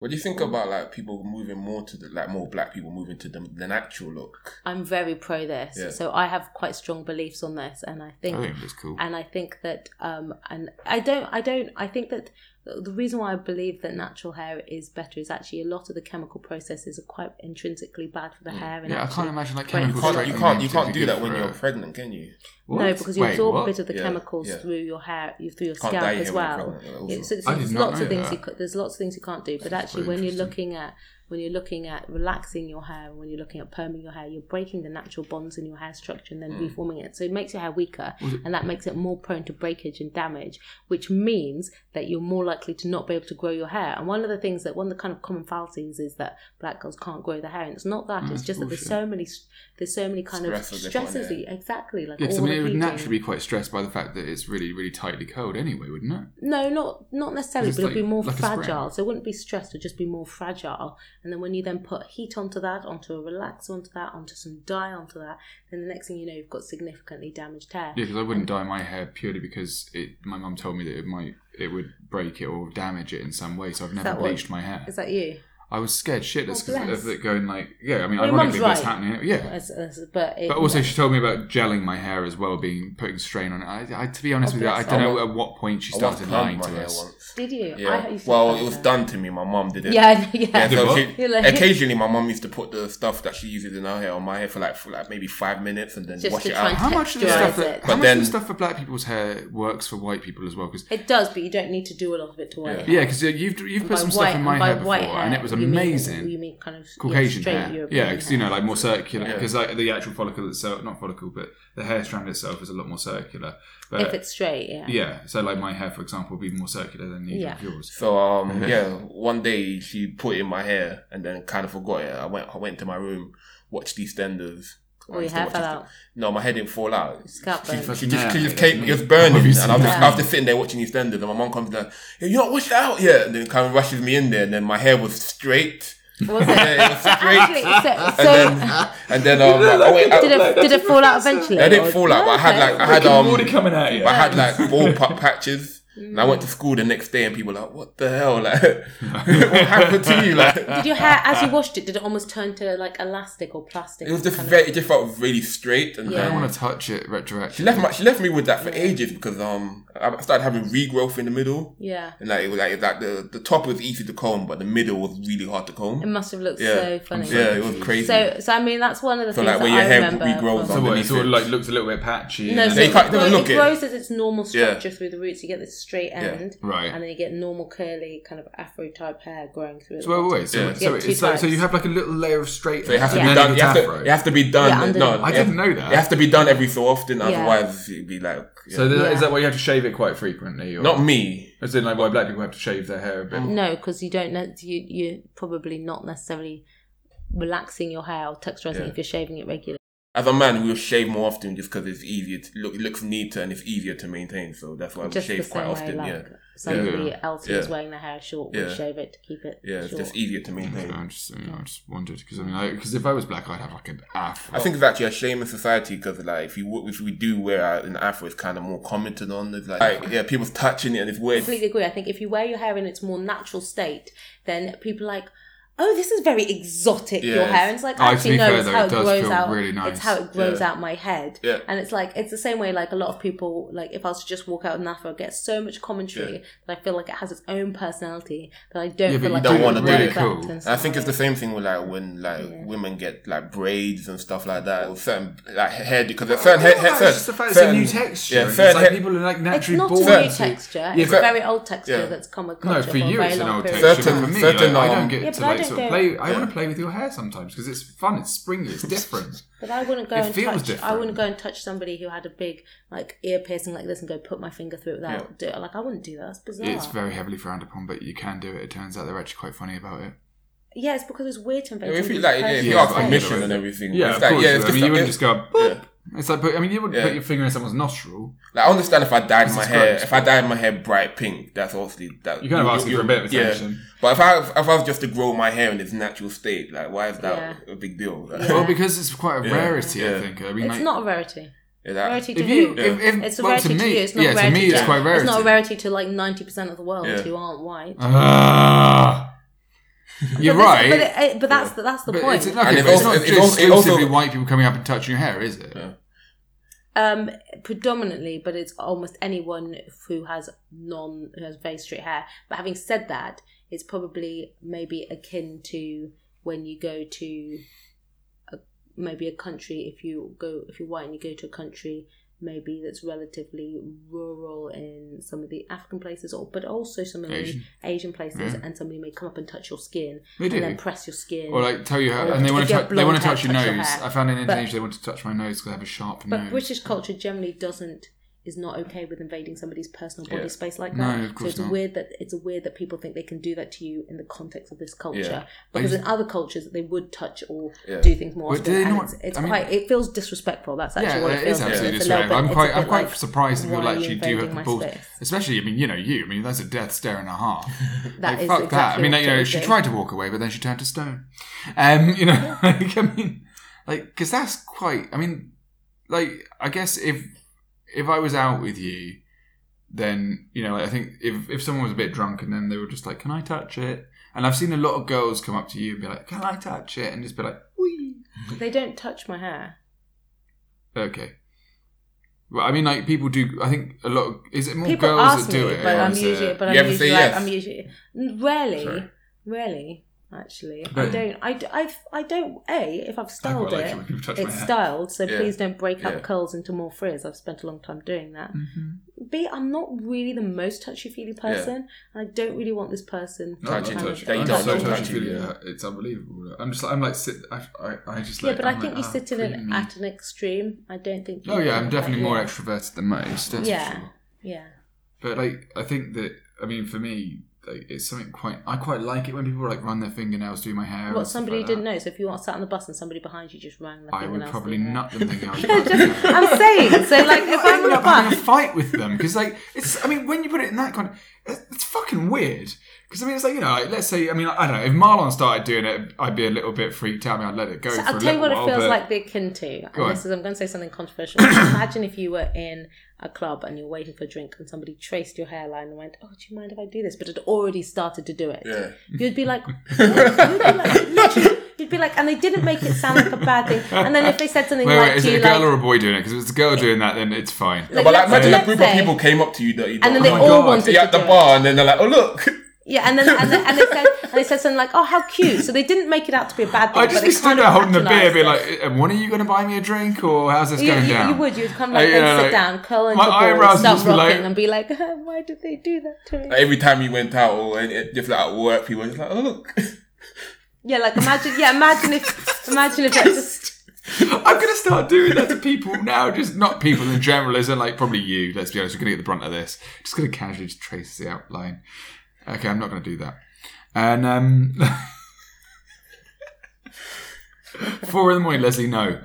What do you think about like people moving more to the like more black people moving to the, the natural look? I'm very pro this, Yeah. so I have quite strong beliefs on this, and I think I think it's cool. and I think that um and I don't I don't I think that the reason why I believe that natural hair is better is actually a lot of the chemical processes are quite intrinsically bad for the mm. hair. And Yeah, I can't imagine like Wait, You can't, you can't, you can't do that when you're pregnant, can you? What? No, because you Wait, absorb what? a bit of the Yeah, chemicals yeah. through your hair, you through your Can't scalp as your hair when well. pregnant. So, so there's lots of things that. you there's lots of things you can't do. But actually, when you're looking at when you're looking at relaxing your hair, when you're looking at perming your hair, you're breaking the natural bonds in your hair structure and then Mm. reforming it. So it makes your hair weaker, and that makes it more prone to breakage and damage, which means that you're more likely to not be able to grow your hair. And one of the things that one of the kind of common fallacies is that black girls can't grow their hair, and it's not that. it's that's just that there's so many there's so many kind Stresses of they put on stresses. exactly, like Yeah, I mean, it would naturally be quite stressed by the fact that it's really, really tightly curled anyway, wouldn't it? No, not not necessarily, It's but it'd be more like fragile. So it wouldn't be stressed; it'd just be more fragile. And then when you then put heat onto that, onto a relaxer, onto that, onto some dye, onto that, then the next thing you know, you've got significantly damaged hair. Yeah, because I wouldn't dye my hair purely because it. My mum told me that it might, it would break it or damage it in some way. So I've never that what- bleached my hair. Is that you? I was scared oh, shitless Oh, because bless. of it going like, yeah. I mean, Well, your mum's ironically, that's right. happening. Yeah, As, as, but it, But also, she told me about gelling my hair as well, being putting strain on it. I, I to be honest Oh, with you, I don't her. know at what point she started lying to us. once. did you? Yeah. used to Well, it was that. done to me. My mum did it. Yeah, yeah. Yeah, so she, like- occasionally my mum used to put the stuff that she uses in her hair on my hair for like for like maybe five minutes and then Just wash to it try out. and How much of the stuff it. that, But how much then- of the stuff for black people's hair works for white people as well? Because It does, but you don't need to do a lot of it to white. Yeah. because you've you've put some stuff in my hair before, and it was you mean- amazing. You mean kind of Caucasian straight hair. European Yeah, because you know, like more circular. Yeah. Because like the actual follicle itself, not follicle, but the hair strand itself is a lot more circular. But if it's straight, yeah. yeah, so like my hair, for example, would be more circular than either Yeah. yours. So um yeah, one day she put it in my hair and then kind of forgot it. I went I went to my room, watched EastEnders. I Oh, your used to hair fell out. No, my hair didn't fall out. Scalp She, burn. she Fucking just, she just came, it was mean- burning, Obviously and I was, just, not. I was just sitting there watching EastEnders, and my mom comes like, "Yo, you not washed it out yet?" And then kind of rushes me in there, and then my hair was straight. Was it? Yeah, it was straight. Actually, so, and then, and then um, I went, did it did it fall out eventually? I didn't fall out, but I had like I had um, Already coming at you. I had like bald pa- patches. And I went to school the next day, and people were like, "What the hell? Like, what happened to you?" Like, Did your hair, as you washed it, did it almost turn to like elastic or plastic? it was just Kind of- very, it just felt really straight. And I Yeah. don't um, want to touch it she retroactively. left my, she left me with that for ages because um, I started having regrowth in the middle, Yeah, and like it was like, like the the top was easy to comb, but the middle was really hard to comb. it must have looked Yeah. so funny. Yeah, it was crazy. So, so I mean, that's one of the So, things like, that your I hair remember. regrows from- So what? It sort of like looks a little bit patchy. No, so it, you it look it it. grows as its normal Yeah. structure through the roots. You get this straight Yeah. end, Right. and then you get normal curly kind of afro type hair growing through it. So wait, wait, so, Yeah. so Yeah, two it's like so you have like a little layer of straight. So it has to be and done. You have it's to, afro. it has to be done. Yeah, no, I didn't know that. You have to be done every so often, Yeah. otherwise it'd be like. yeah. So Yeah. is that why you have to shave it quite frequently? Or? not me. As in, like, why black people have to shave their hair a bit? No, because you don't. Ne- you you're probably not necessarily relaxing your hair or texturizing Yeah. if you're shaving it regularly. As a man, we'll shave more often just because it's easier. To, look, it looks neater and it's easier to maintain. So that's why we Just the shave same quite way, often. like yeah. somebody else who's Yeah. wearing their hair short will Yeah. shave it to keep it Yeah, it's just easier to maintain. I just, you know, I just wondered because I mean, because if I was black, I'd have like an afro. I think it's actually a shame in society because like if you if we do wear an afro, it's kind of more commented on. It's like, like, yeah, people's touching it and it's weird. completely agree. I think if you wear your hair in its more natural state, then people are like, oh, this is very exotic, your hair. And it's like, Oh, actually, be no, fair, it's though, how it it grows out. really nice. It's how it grows Yeah. out my head. Yeah. And it's like, it's the same way, like, a lot of people, like, if I was to just walk out with an afro, get so much commentary that I feel like it has its own personality that I don't Yeah, feel you like don't I wanna can do wear it it cool. I think it's the same thing with like when like Yeah. women get like braids and stuff like that, or certain like hair because there's certain hair, hair it's certain, just the fact it's a new texture. Yeah, certain it's like hair- people are like It's not born. a new texture. It's a very old texture that's come with No, culture for a you it's an old texture. Certain- for me, I um, don't get to but I don't sort of go- play. I want to play with your hair sometimes because it's fun. It's springy. It's different. But I wouldn't go It and feels touch. I wouldn't go and touch somebody who had a big like ear piercing like this and go put my finger through it without do it. Like I wouldn't do that. That's bizarre. it's very heavily frowned upon, but you can do it. It turns out they're actually quite funny about it. yeah, it's because it's weird to invade. if you somebody's like, yeah, if you Yeah, ask but permission and everything, Yeah, it's of like, course. yeah, I it's mean, just you like, wouldn't just go. Boop. Yeah. It's like, put, I mean, you wouldn't Yeah. put your finger in someone's nostril. Like, I understand if I dyed This my hair, if I dyed my hair bright pink, that's obviously that You're kind of asking for a bit of yeah. attention. But if I if I was just to grow my hair in its natural state, like why is that Yeah. a big deal? Like, Yeah. Well, because it's quite a Yeah. rarity, I think. I mean, It's like, not a rarity. that- Rarity to if you, who? if, if, It's a well, rarity to to, you. It's not yeah, a rarity to me, it's to, quite rarity. It's not a rarity to like ninety percent of the world Yeah. who aren't white. Ah. you're But right. But, it, but that's the, that's the But point. it's, okay, And it's but it's not it's just also- it also- white people coming up and touching your hair, is it? Yeah. Um, predominantly, but it's almost anyone who has non who has very straight hair. But having said that, it's probably maybe akin to when you go to a, maybe a country. If you go, if you're white and you go to a country maybe that's relatively rural in some of the African places, or but also some of Asian. the Asian places, Yeah. and somebody may come up and touch your skin They and do. then press your skin. Or like tell you how, and they want to have tou- they want to touch your touch nose. hair. I found in But- Indonesia they want to touch my nose because I have a sharp nose. But nose. British culture generally doesn't is not okay with invading somebody's personal body Yeah. space like No, that. of course so it's not. weird that it's weird that people think they can do that to you in the context of this culture. Yeah. Because in other cultures they would touch or Yeah. do things more But often. do they not- it's, it's I mean- quite it feels disrespectful. That's actually yeah, what it it feels like. absolutely It's a disrespectful. bit- I'm quite, I'm quite like, surprised if why people actually do have the balls. Especially, I mean, you know, you. I mean, that's a death stare in a half. That like, is fuck that. I mean, like, you know, she tried to walk away, but then she turned to stone. Um, you know, like, I mean, like, because that's quite. I mean, like, I guess if if I was out with you, then you know, like, I think if if someone was a bit drunk and then they were just like, "Can I touch it?" And I've seen a lot of girls come up to you and be like, "Can I touch it?" and just be like, "Wee." They don't touch my hair. Okay. Well, I mean, like people do. I think a lot. Of, is it more People girls ask that do me, it? but I'm usually, it- but You I'm usually, like, yes? I'm usually rarely, Sorry. rarely. Actually, I don't. I, I, I don't. A, if I've I styled like it, it touch my it's styled, so Yeah. please don't break up Yeah. curls into more frizz. I've spent a long time doing that. Mhm. B, I'm not really the most touchy feely person, and I don't really want this person No, Touchy, touchy. I'm don't so know touchy feely, yeah. It's unbelievable. I'm just. I'm like sit. I. I, I just. Yeah, but I I'm think like, you oh, sit in an, at an extreme. I don't think. Oh yeah, I'm definitely more extroverted than most. Yeah. Sure. Yeah. But like, I think that. I mean, for me, like, it's something quite. I quite like it when people like run their fingernails through my hair. What somebody like didn't know. So if you want sat on the bus and somebody behind you just rang the I would probably nut them thinking I was. no, just, I'm saying. So like, if I'm on up having a bus, fight with them because like it's. I mean, when you put it in that kind of, it's, it's fucking weird. Because I mean, it's like you know, like, let's say I mean, I don't know, if Marlon started doing it, I'd be a little bit freaked out. I mean, I'd let it go So for I'll a tell you what it feels but- like the akin to. Go And on. this is I'm going to say something controversial. Imagine if you were in a club and you're waiting for a drink and somebody traced your hairline and went, "Oh, do you mind if I do this?" But had already started to do it. Yeah. You'd be like, you'd be like, literally, you'd be like, and they didn't make it sound like a bad thing. And then if they said something Wait, like, wait, is to it a girl like, or a boy doing it? Because if it's a girl doing that, then it's fine. Like, but like, let's- imagine a let's group say- of people came up to you that you and then they know. Oh my all God. wanted You're to at the do it. bar and then they're like, oh look. Yeah, and then and, then, and they said and they said something like, "Oh, how cute!" So they didn't make it out to be a bad thing. I'd just but be stood kind there of holding the beer, patronised be like, when are you going to buy me a drink, or how's this You, going you, down?" you would. You'd come like, Uh, you then know, sit like, down, curl into my ball, eyebrows start rocking, like- and be like, "Why did they do that to me?" Like, every time you went out or and it- just like at work, people were just like, oh look. yeah, like imagine. Yeah, imagine if. Imagine if that's just. I'm going to start doing that to people now, just not people in general, as in like probably you. Let's be honest, you're going to get the brunt of this. Just going to casually just trace the outline. Okay, I'm not going to do that. And um, four in the morning, Leslie. No.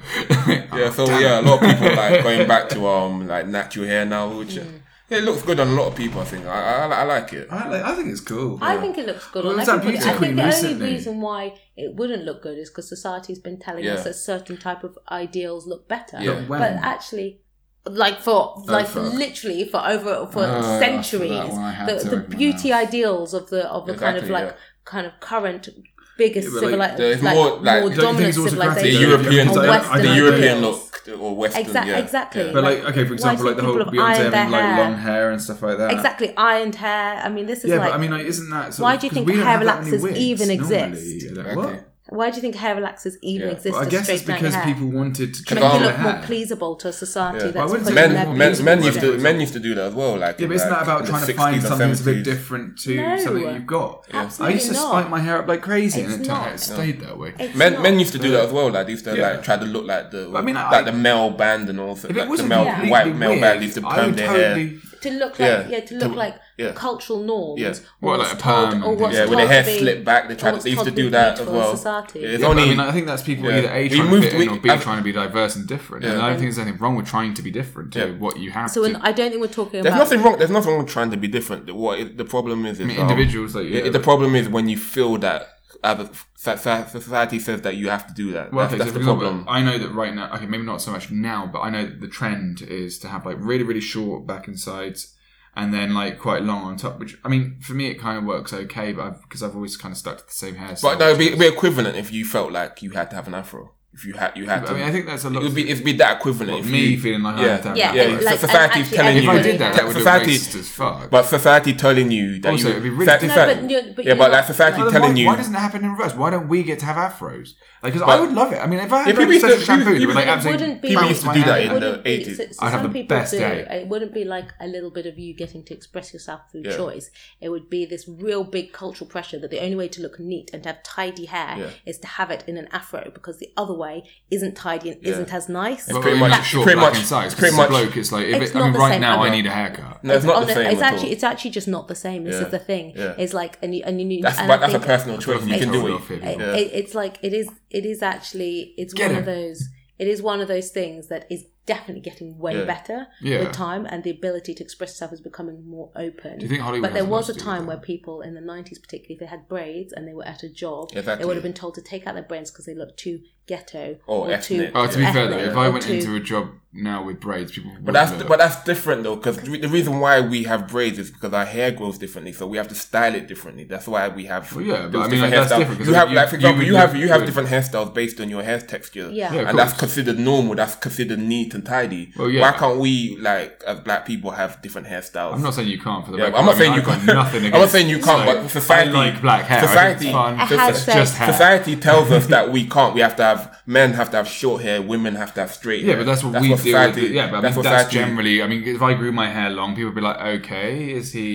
Yeah, so yeah, a lot of people like going back to um like natural hair now, which yeah It looks good on a lot of people. I think I, I, I like it. I, like, I think it's cool. I think it looks good Well, on was that everybody. Beauty I Queen think the recently? only reason why it wouldn't look good is because society's been telling Yeah. us that certain type of ideals look better. Yeah. When? But actually, like for oh, like fuck. literally for over for Oh, centuries, forgot when I had the, the beauty mouth. ideals of the of the kind of like yeah. kind of current biggest Yeah, but, like, civili- there's like, more, like- more Don't you think dominant it's autocratic? The civilization. European, yeah, or I- I Western think the European ideals. look or Western. Exact- yeah. exactly. Yeah. But like, okay, for example, like the whole have Beyonce ironed their having like hair? long hair and stuff like that. Exactly, ironed hair. I mean, this is Yeah, like but I mean, like, isn't that? Sort Why of- do you think hair have that many relaxers even normally. exist? Exactly. what? Why do you think hair relaxers even Yeah. exist? Well, I guess it's because people wanted to to change make you look more hair. pleasable to a society Yeah. that's Why men- their Men, men- men, beauty men in used to men used to do that as well. Like, Yeah, but isn't like, that about trying to find something that's a bit different to No. something you've got? I Absolutely used to not. spike my hair up like crazy, and it, not. it stayed that way. It's Men, not. men used to do that as well. Like they used to Yeah. like try to look like the I mean, I- like the male band and all. If Like it the wasn't male white male weird, band used to I perm their hair. Totally. to look like yeah to look To- like yeah. cultural norms Yeah. What, like a told- perm or what's things? Yeah, with their hair to be- slipped back. They or tried. what's They used to do that as well. society. Yeah, It's Yeah, only. I mean, I think that's people Yeah. either a trying moved- to fit in or b I've- trying to be diverse and different. And I don't think there's anything wrong with trying to be different to Yeah. what you have so to. when, I don't think we're talking There's about nothing wrong. There's nothing wrong with trying to be different. What it, the problem is is I mean, um, individuals like yeah, it- the problem is when you feel that other so- so- society says that you have to do that. Well, that's okay, that's so the example, problem. I know that right now, okay, maybe not so much now, but I know that the trend is to have like really, really short back and sides and then like quite long on top, which I mean, for me, it kind of works okay, but I've, because I've always kind of stuck to the same hairstyle. But that would be, be equivalent if you felt like you had to have an afro. If you had, you had But to. I mean, I think that's a it lot. would be, it'd be that equivalent. What, if me you, feeling like I yeah, have to have Yeah, an yeah. like, society's and telling you. if I everybody did that, that would have society- racist as fuck. But society telling you that Also, you. it'd be really society- difficult. No, but but yeah, but not- like society Well, then telling why, you. why doesn't it happen in reverse? Why don't we get to have afros? Like, because I would love it. I mean, if I Yeah, had people used such to- a shampoo, people- like It absolutely be People used to do that in the 80s. I'd have some the people best do. day. It wouldn't be like a little bit of you getting to express yourself through choice. It would be this real big cultural pressure that the only way to look neat and to have tidy hair is to have it in an afro because the other way isn't tidy and Yeah. isn't as nice. Well, pretty much- like short pretty black much- and size. pretty Pretty much. much- bloke, it's like, if It's it, I not mean, the right same. now I I need a haircut. No, it's not the Honest- same It's at actually all. it's actually just not the same. This Yeah. is the thing. Yeah. It's like and you and you need That's, and but that's a personal choice. You can do It's- it. it, Yeah. it- it's like it is it is actually it's one of those it is one of those things that is definitely getting way Yeah. better Yeah. with time and the ability to express yourself is becoming more open Do you think Hollywood but there has a lot was a time where people in the 90s particularly if they had braids and they were at a job Exactly. they would have been told to take out their braids because they looked too ghetto oh, Or ethnic. Oh, to be Yeah. fair though, if I went too- into a job now with braids, people. But that's look. but that's different though, because the reason why we have braids is because our hair grows differently, so we have to style it differently. That's why we have. Well, yeah, but I mean, different like, that's hairstyles. different, 'cause You have, you- like, for example, would you have you have good. different hairstyles based on your hair texture. Yeah. Yeah, of and that's considered normal. That's considered neat and tidy. Well, yeah. Why can't we, like, as black people, have different hairstyles? I'm not saying you can't for the Yeah, record. I'm not I mean, saying you can't. Nothing I'm not saying you can't, but society- I like black hair. society- I think it's fun. I It's have just said- hair. Society tells us that we can't. We have to have men have to have short hair, women have to have straight Yeah, hair. but that's what we deal society- with. Yeah, but I mean, that's that's, what society- generally. I mean, if I grew my hair long, people would be like, "Okay, is he?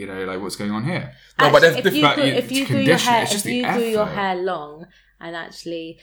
You know, like what's going on here?" No, but Actually, that's if you different. grew, You- if you grew your hair if you grew your hair long and actually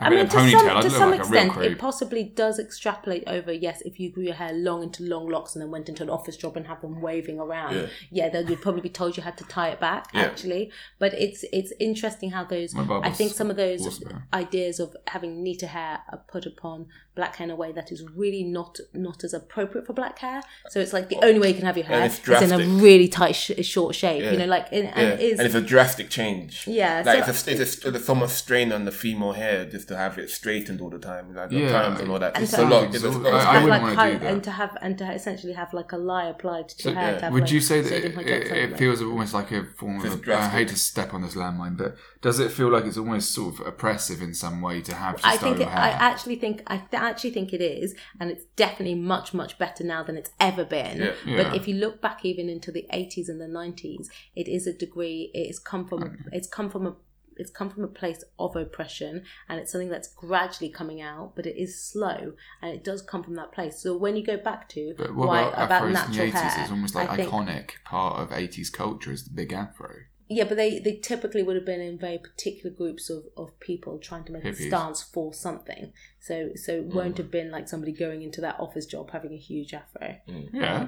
I mean, to some, to some like extent, it possibly does extrapolate over. Yes, if you grew your hair long into long locks and then went into an office job and have them waving around, Yeah. yeah, then you'd probably be told you had to tie it back. Yeah. Actually, but it's it's interesting how those. I think some of those ideas of having neater hair are put upon black hair in a way that is really not not as appropriate for black hair. So it's like the only way you can have your hair is in a really tight, sh- short shape. Yeah. You know, like and, Yeah, and it is and it's a drastic change. Yeah, like so- it's, a, it's, a, it's strain on the female hair just to have it straightened all the time, like the Yeah, perms and all that. and It's a lot. It's a, I- it's to I wouldn't like wanna do that. and to have and to essentially have like a lye applied to So, your hair. to have, Would like, you say that sodium it, it, feels almost like a form of? I hate to step on this landmine, but does it feel like it's almost sort of oppressive in some way to have to I think your it, hair? I actually think I th- actually think it is, and it's definitely much much better now than it's ever been. Yeah. Yeah. But if you look back even into the eighties and the nineties, it is a degree. It's come from um, it's come from a it's come from a place of oppression, and it's something that's gradually coming out, but it is slow, and it does come from that place. So when you go back to but what why about, about natural in the 80s? hair, It's almost I like think- iconic part of 80s culture is the big afro. Yeah, but they, they typically would have been in very particular groups of, of people trying to make a stance for something. So so it won't mm. have been like somebody going into that office job having a huge afro. Mm. Yeah.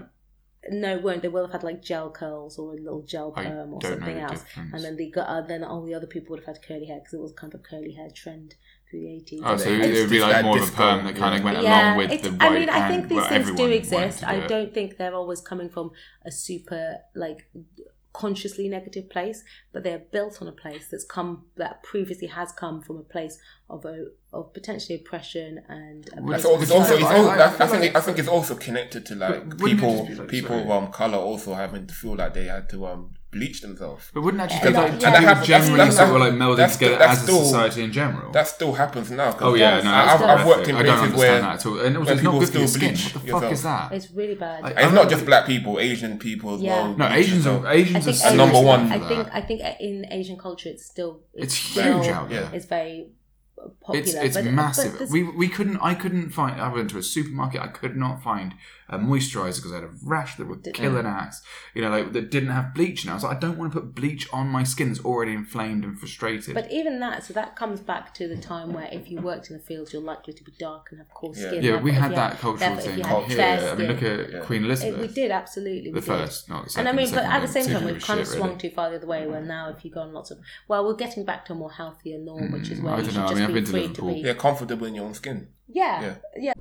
No, it won't. They will have had like gel curls or a little gel I perm or something else. difference. And then the uh, then all the other people would have had curly hair because it was kind of a curly hair trend through the 80s. Oh, so It's it would be like more of a perm that kind of went yeah, along with it's- the I mean, I think these well, things do exist. do I don't think they're always coming from a super like consciously negative place, but they're built on a place that's come that previously has come from a place of a of potentially oppression and That's place it's also, it's I- I- I I, think it, I think it's also connected to like But wouldn't it people like- people of sorry. um color also having to feel like they had to um bleach themselves. But wouldn't that just Yeah, be that- like yeah, to that do happens- generally that's- sort of like melding that's together still- as a still- society in general? That still happens now. 'cause oh yeah, no, It that's. I've, I've worked in horrific. I don't places understand where that at all. And also, where it's not people good for your still skin. bleach What the fuck is that? It's really bad. Like, it's not don't- just black people, Asian people as Yeah. well. No, Asians are Asians are Asian- number one I think. I think in Asian culture it's still It's still- huge out there. It's very popular. It's it's but, massive. But we we couldn't. I couldn't find. I went to a supermarket. I could not find a moisturizer because I had a rash that would Didn't- kill an ass. You know, like that didn't have bleach. And I was like, I don't want to put bleach on my skin that's already inflamed and frustrated. But even that, so that comes back to the time where if you worked in the fields, you're likely to be dark and have coarse Yeah. skin. yeah, we if had you that cultural thing you here. fair I mean, look at Yeah. Queen It- Elizabeth. we did absolutely. We the did. first, not the And. I mean, but at the same time, we've kind of shit, swung really. too far the other way. Where now, if you go on lots of, well, we're getting back to a more healthier norm, which is Mm, where I you don't should know. I just mean, I've be been to free Liverpool. to be. Yeah, comfortable in your own skin. Yeah, yeah.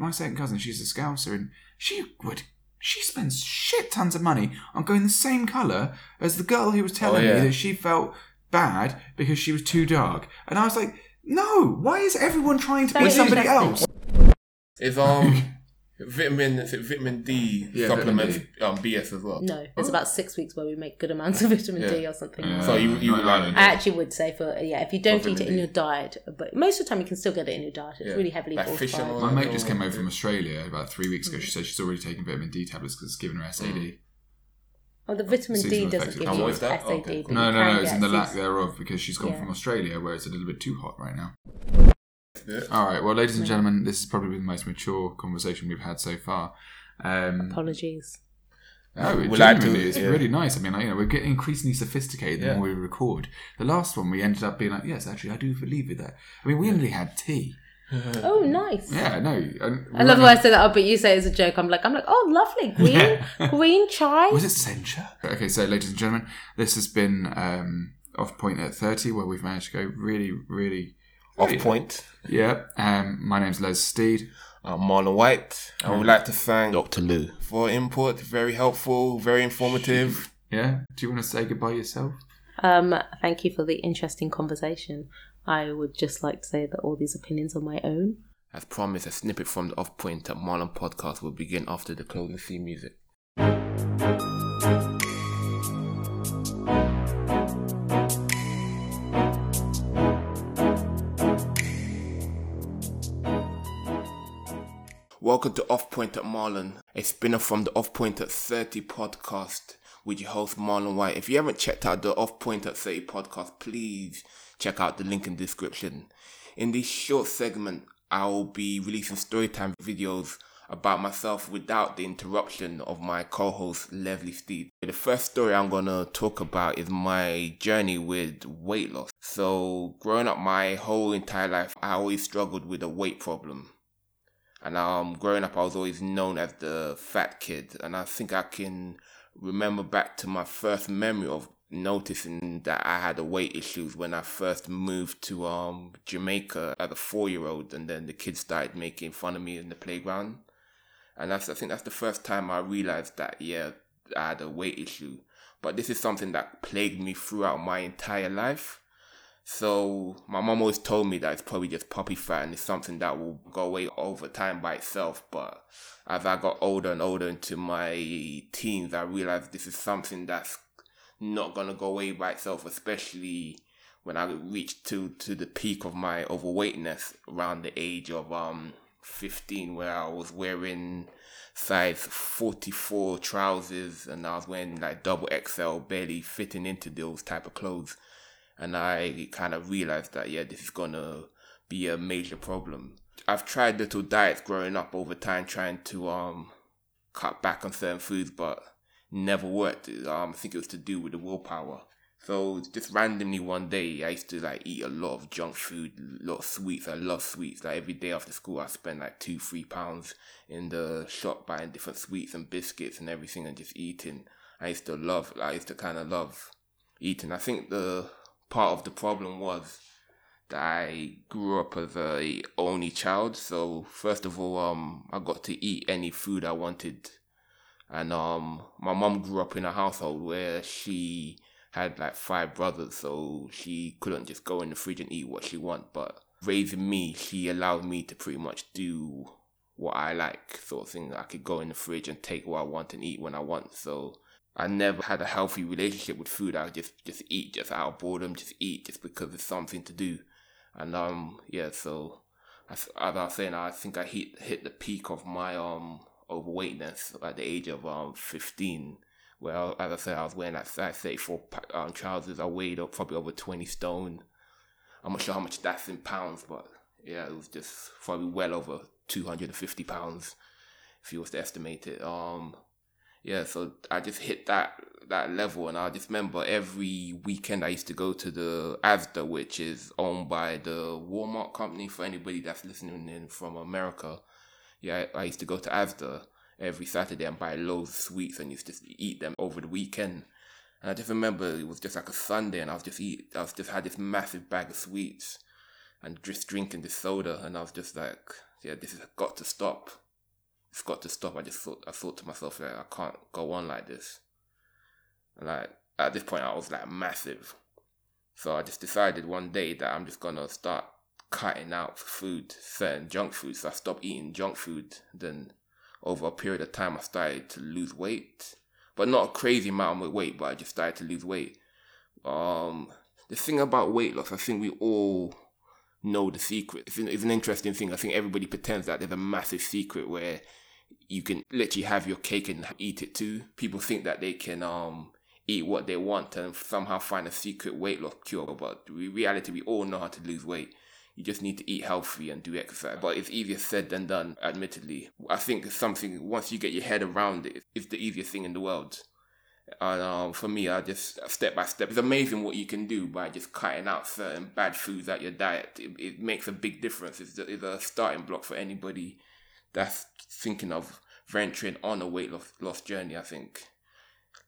My second cousin, she's a scouser, and she would. She spends shit tons of money on going the same colour as the girl who was telling yeah. me that she felt bad because she was too dark. And I was like, no, why is everyone trying to That be somebody else? Is um vitamin vitamin D Yeah, supplements vitamin um BS as well? No, it's about six weeks where we make good amounts of vitamin D or something. Yeah. So you you No, no, like no. I actually would say for yeah, if you don't eat it in vitamin your diet, but most of the time you can still get it in your diet. It's Yeah. really heavily Like fish fortified. oil. My mate just came over from Australia about three weeks ago. She said she's already taking vitamin D tablets because it's given her SAD. Oh, the vitamin D doesn't effects. give And you what is SAD. Okay, cool. No, no, no, it's in the lack thereof because she's gone Yeah. from Australia where it's a little bit too hot right now. Yeah. All right, well, ladies and gentlemen, this has probably been the most mature conversation we've had so far. Um, Apologies. Oh, it We like to- genuinely is yeah. really nice. I mean, like, you know, we're getting increasingly sophisticated the Yeah. more we record. The last one, we ended up being like, yes, actually, I do believe with that. I mean, we only had tea. Oh, nice. Yeah, no. and I love went the way I on- say that, oh, but you say it's a joke. I'm like, I'm like, oh, lovely green, Yeah. green chai. Was it sencha? Okay, so ladies and gentlemen, this has been um, off point at thirty, where we've managed to go really, really Off really- point. Yeah. Um, my name's Les Steed. I'm Marlon White. I would like to thank Dr. Lou for input. Very helpful, very informative. Yeah. Do you want to say goodbye yourself? Um, thank you for the interesting conversation. I would just like to say that all these opinions are my own. As promised, a snippet from the Off Point at Marlon podcast will begin after the closing theme music. Welcome to Off Point at Marlon, a spinner from the Off Point at 30 podcast with your host Marlon White. If you haven't checked out the Off Point at 30 podcast, please check out the link in the description. In this short segment, I'll be releasing storytime videos about myself without the interruption of my co-host Leslie Steed. The first story I'm gonna talk about is my journey with weight loss. So growing up my whole entire life, I always struggled with a weight problem. And um, growing up, I was always known as the fat kid. And I think I can remember back to my first memory of noticing that I had a weight issues when I first moved to um Jamaica as a four year old, and then the kids started making fun of me in the playground. And that's I think that's the first time I realized that yeah, I had a weight issue. But this is something that plagued me throughout my entire life. So my mom always told me that it's probably just puppy fat and it's something that will go away over time by itself. But as I got older and older into my teens, I realized this is something that's not gonna go away by itself, especially when I reached to to the peak of my overweightness around the age of um 15 where I was wearing size 44 trousers and I was wearing like double XL barely fitting into those type of clothes and I kind of realized that yeah, this is gonna be a major problem. I've tried little diets growing up over time, trying to um cut back on certain foods, but never worked. Um, I think it was to do with the willpower. So just randomly one day, I used to like eat a lot of junk food, a lot of sweets. I love sweets. Like every day after school, I spend like two, three pounds in the shop buying different sweets and biscuits and everything, and just eating. I used to love. Like, I used to kind of love eating. I think the part of the problem was that I grew up as a only child, so first of all, um, I got to eat any food I wanted, and um, my mom grew up in a household where she had like five brothers, so she couldn't just go in the fridge and eat what she want. But raising me, she allowed me to pretty much do what I like, sort of thing. I could go in the fridge and take what I want and eat when I want. So I never had a healthy relationship with food. I just just eat just out of boredom, just eat just because it's something to do. And um yeah, so as, as I was saying, I think I hit hit the peak of my um overweightness at the age of um fifteen. Well, as I said, I was wearing like size 34 um, trousers. I weighed up probably over 20 stone. I'm not sure how much that's in pounds, but yeah, it was just probably well over 250 pounds if you was to estimate it. Um, yeah, so I just hit that that level, and I just remember every weekend I used to go to the Asda, which is owned by the Walmart company. For anybody that's listening in from America, yeah, I used to go to Asda every Saturday and buy loads of sweets and used to eat them over the weekend. And I just remember it was just like a Sunday, and I was just eat, I was just had this massive bag of sweets, and just drinking this soda, and I was just like, yeah, this has got to stop it's got to stop. I just thought I thought to myself that I can't go on like this. And like at this point I was like massive. So I just decided one day that I'm just gonna start cutting out food, certain junk food. So I stopped eating junk food. Then over a period of time I started to lose weight. But not a crazy amount of weight, but I just started to lose weight. Um the thing about weight loss, I think we all know the secret. It's an, it's an interesting thing. I think everybody pretends that there's a massive secret where you can literally have your cake and eat it too. People think that they can um eat what they want and somehow find a secret weight loss cure, but in reality, we all know how to lose weight. You just need to eat healthy and do exercise. But it's easier said than done, admittedly. I think it's something, once you get your head around it, it's the easiest thing in the world. And um, for me, I just step by step. It's amazing what you can do by just cutting out certain bad foods out your diet. It, it makes a big difference. It's, it's a starting block for anybody that's thinking of venturing on a weight loss, loss journey. I think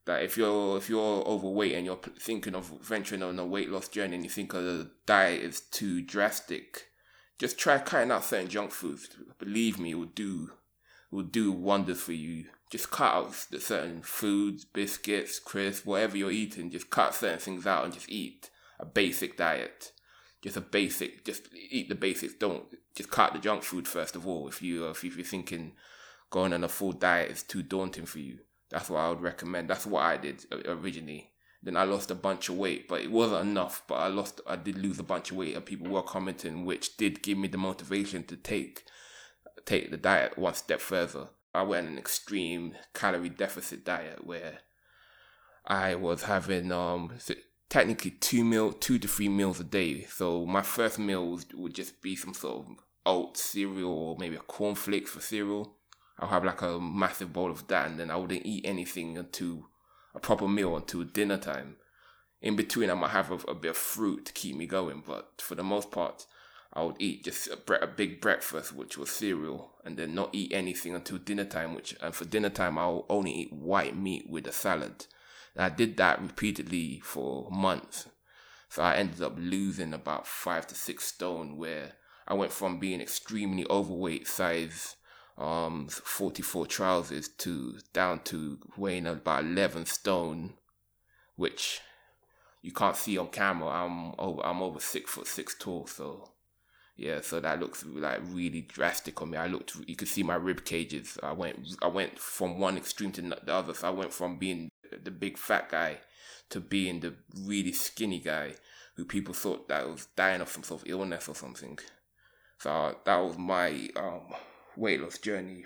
that if you're if you're overweight and you're thinking of venturing on a weight loss journey and you think a diet is too drastic, just try cutting out certain junk foods. Believe me, it will do it will do wonders for you. Just cut out the certain foods, biscuits, crisps, whatever you're eating. Just cut certain things out and just eat a basic diet just a basic, just eat the basics. Don't just cut the junk food first of all. If you if you're thinking going on a full diet is too daunting for you, that's what I would recommend. That's what I did originally. Then I lost a bunch of weight, but it wasn't enough. But I lost, I did lose a bunch of weight, and people were commenting, which did give me the motivation to take take the diet one step further. I went an extreme calorie deficit diet where I was having um technically two meal, two to three meals a day. So my first meal would just be some sort of oat cereal or maybe a cornflakes for cereal. I'll have like a massive bowl of that, and then I wouldn't eat anything until a proper meal until dinner time. In between, I might have a, a bit of fruit to keep me going, but for the most part, I would eat just a, bre- a big breakfast, which was cereal, and then not eat anything until dinner time. Which and for dinner time, I'll only eat white meat with a salad. And I did that repeatedly for months. So I ended up losing about five to six stone where I went from being extremely overweight size um 44 trousers to down to weighing about 11 stone which you can't see on camera i'm over i'm over six foot six tall so yeah so that looks like really drastic on me i looked you could see my rib cages i went i went from one extreme to the other so i went from being the big fat guy to being the really skinny guy who people thought that was dying of some sort of illness or something. So that was my um, weight loss journey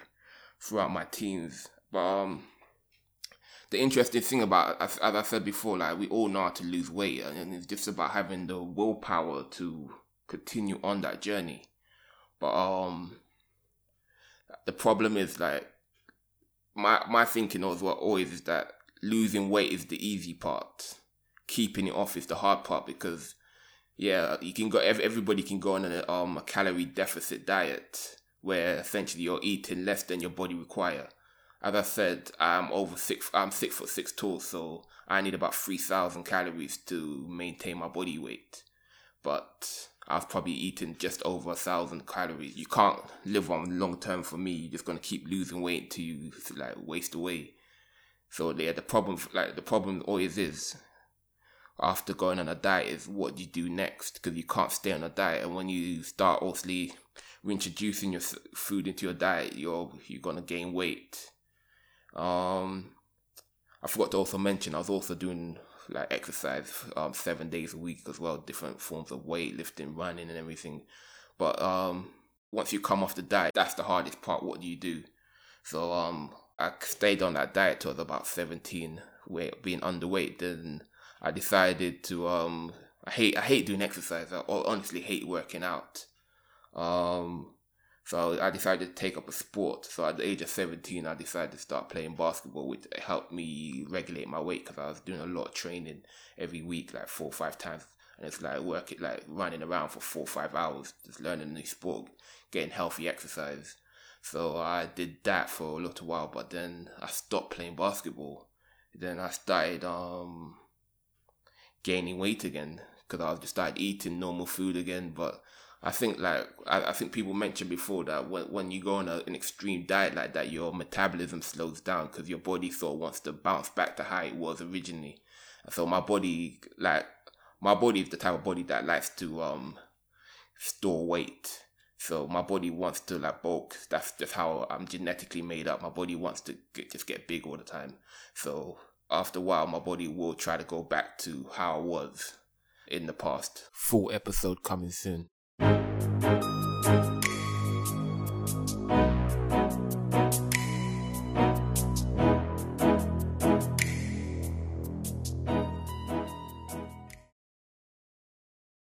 throughout my teens. But um, the interesting thing about, as, as I said before, like we all know how to lose weight, and it's just about having the willpower to continue on that journey. But um, the problem is like my my thinking as well always is that losing weight is the easy part. Keeping it off is the hard part because, yeah, you can go. Everybody can go on a, um, a calorie deficit diet where essentially you're eating less than your body require. As I said, I'm over six. I'm six foot six tall, so I need about three thousand calories to maintain my body weight. But I was probably eating just over a thousand calories. You can't live on long term for me. You're just gonna keep losing weight until you like waste away. So yeah, the problem like the problem always is after going on a diet is what do you do next because you can't stay on a diet and when you start obviously reintroducing your food into your diet you're you're gonna gain weight um i forgot to also mention i was also doing like exercise um seven days a week as well different forms of weightlifting running and everything but um once you come off the diet that's the hardest part what do you do so um i stayed on that diet till I was about 17 weight being underweight then I decided to um I hate I hate doing exercise. I honestly hate working out. Um so I decided to take up a sport. So at the age of 17, I decided to start playing basketball, which helped me regulate my weight because I was doing a lot of training every week, like four or five times. And it's like working, like running around for four or five hours, just learning a new sport, getting healthy exercise. So I did that for a little while, but then I stopped playing basketball. Then I started um gaining weight again because I just started eating normal food again. But I think like I, I think people mentioned before that when when you go on a, an extreme diet like that, your metabolism slows down because your body sort of wants to bounce back to how it was originally. And so my body like my body is the type of body that likes to um store weight. So my body wants to like bulk. That's just how I'm genetically made up. My body wants to get, just get big all the time. So after a while, my body will try to go back to how I was in the past. Full episode coming soon. Thank you.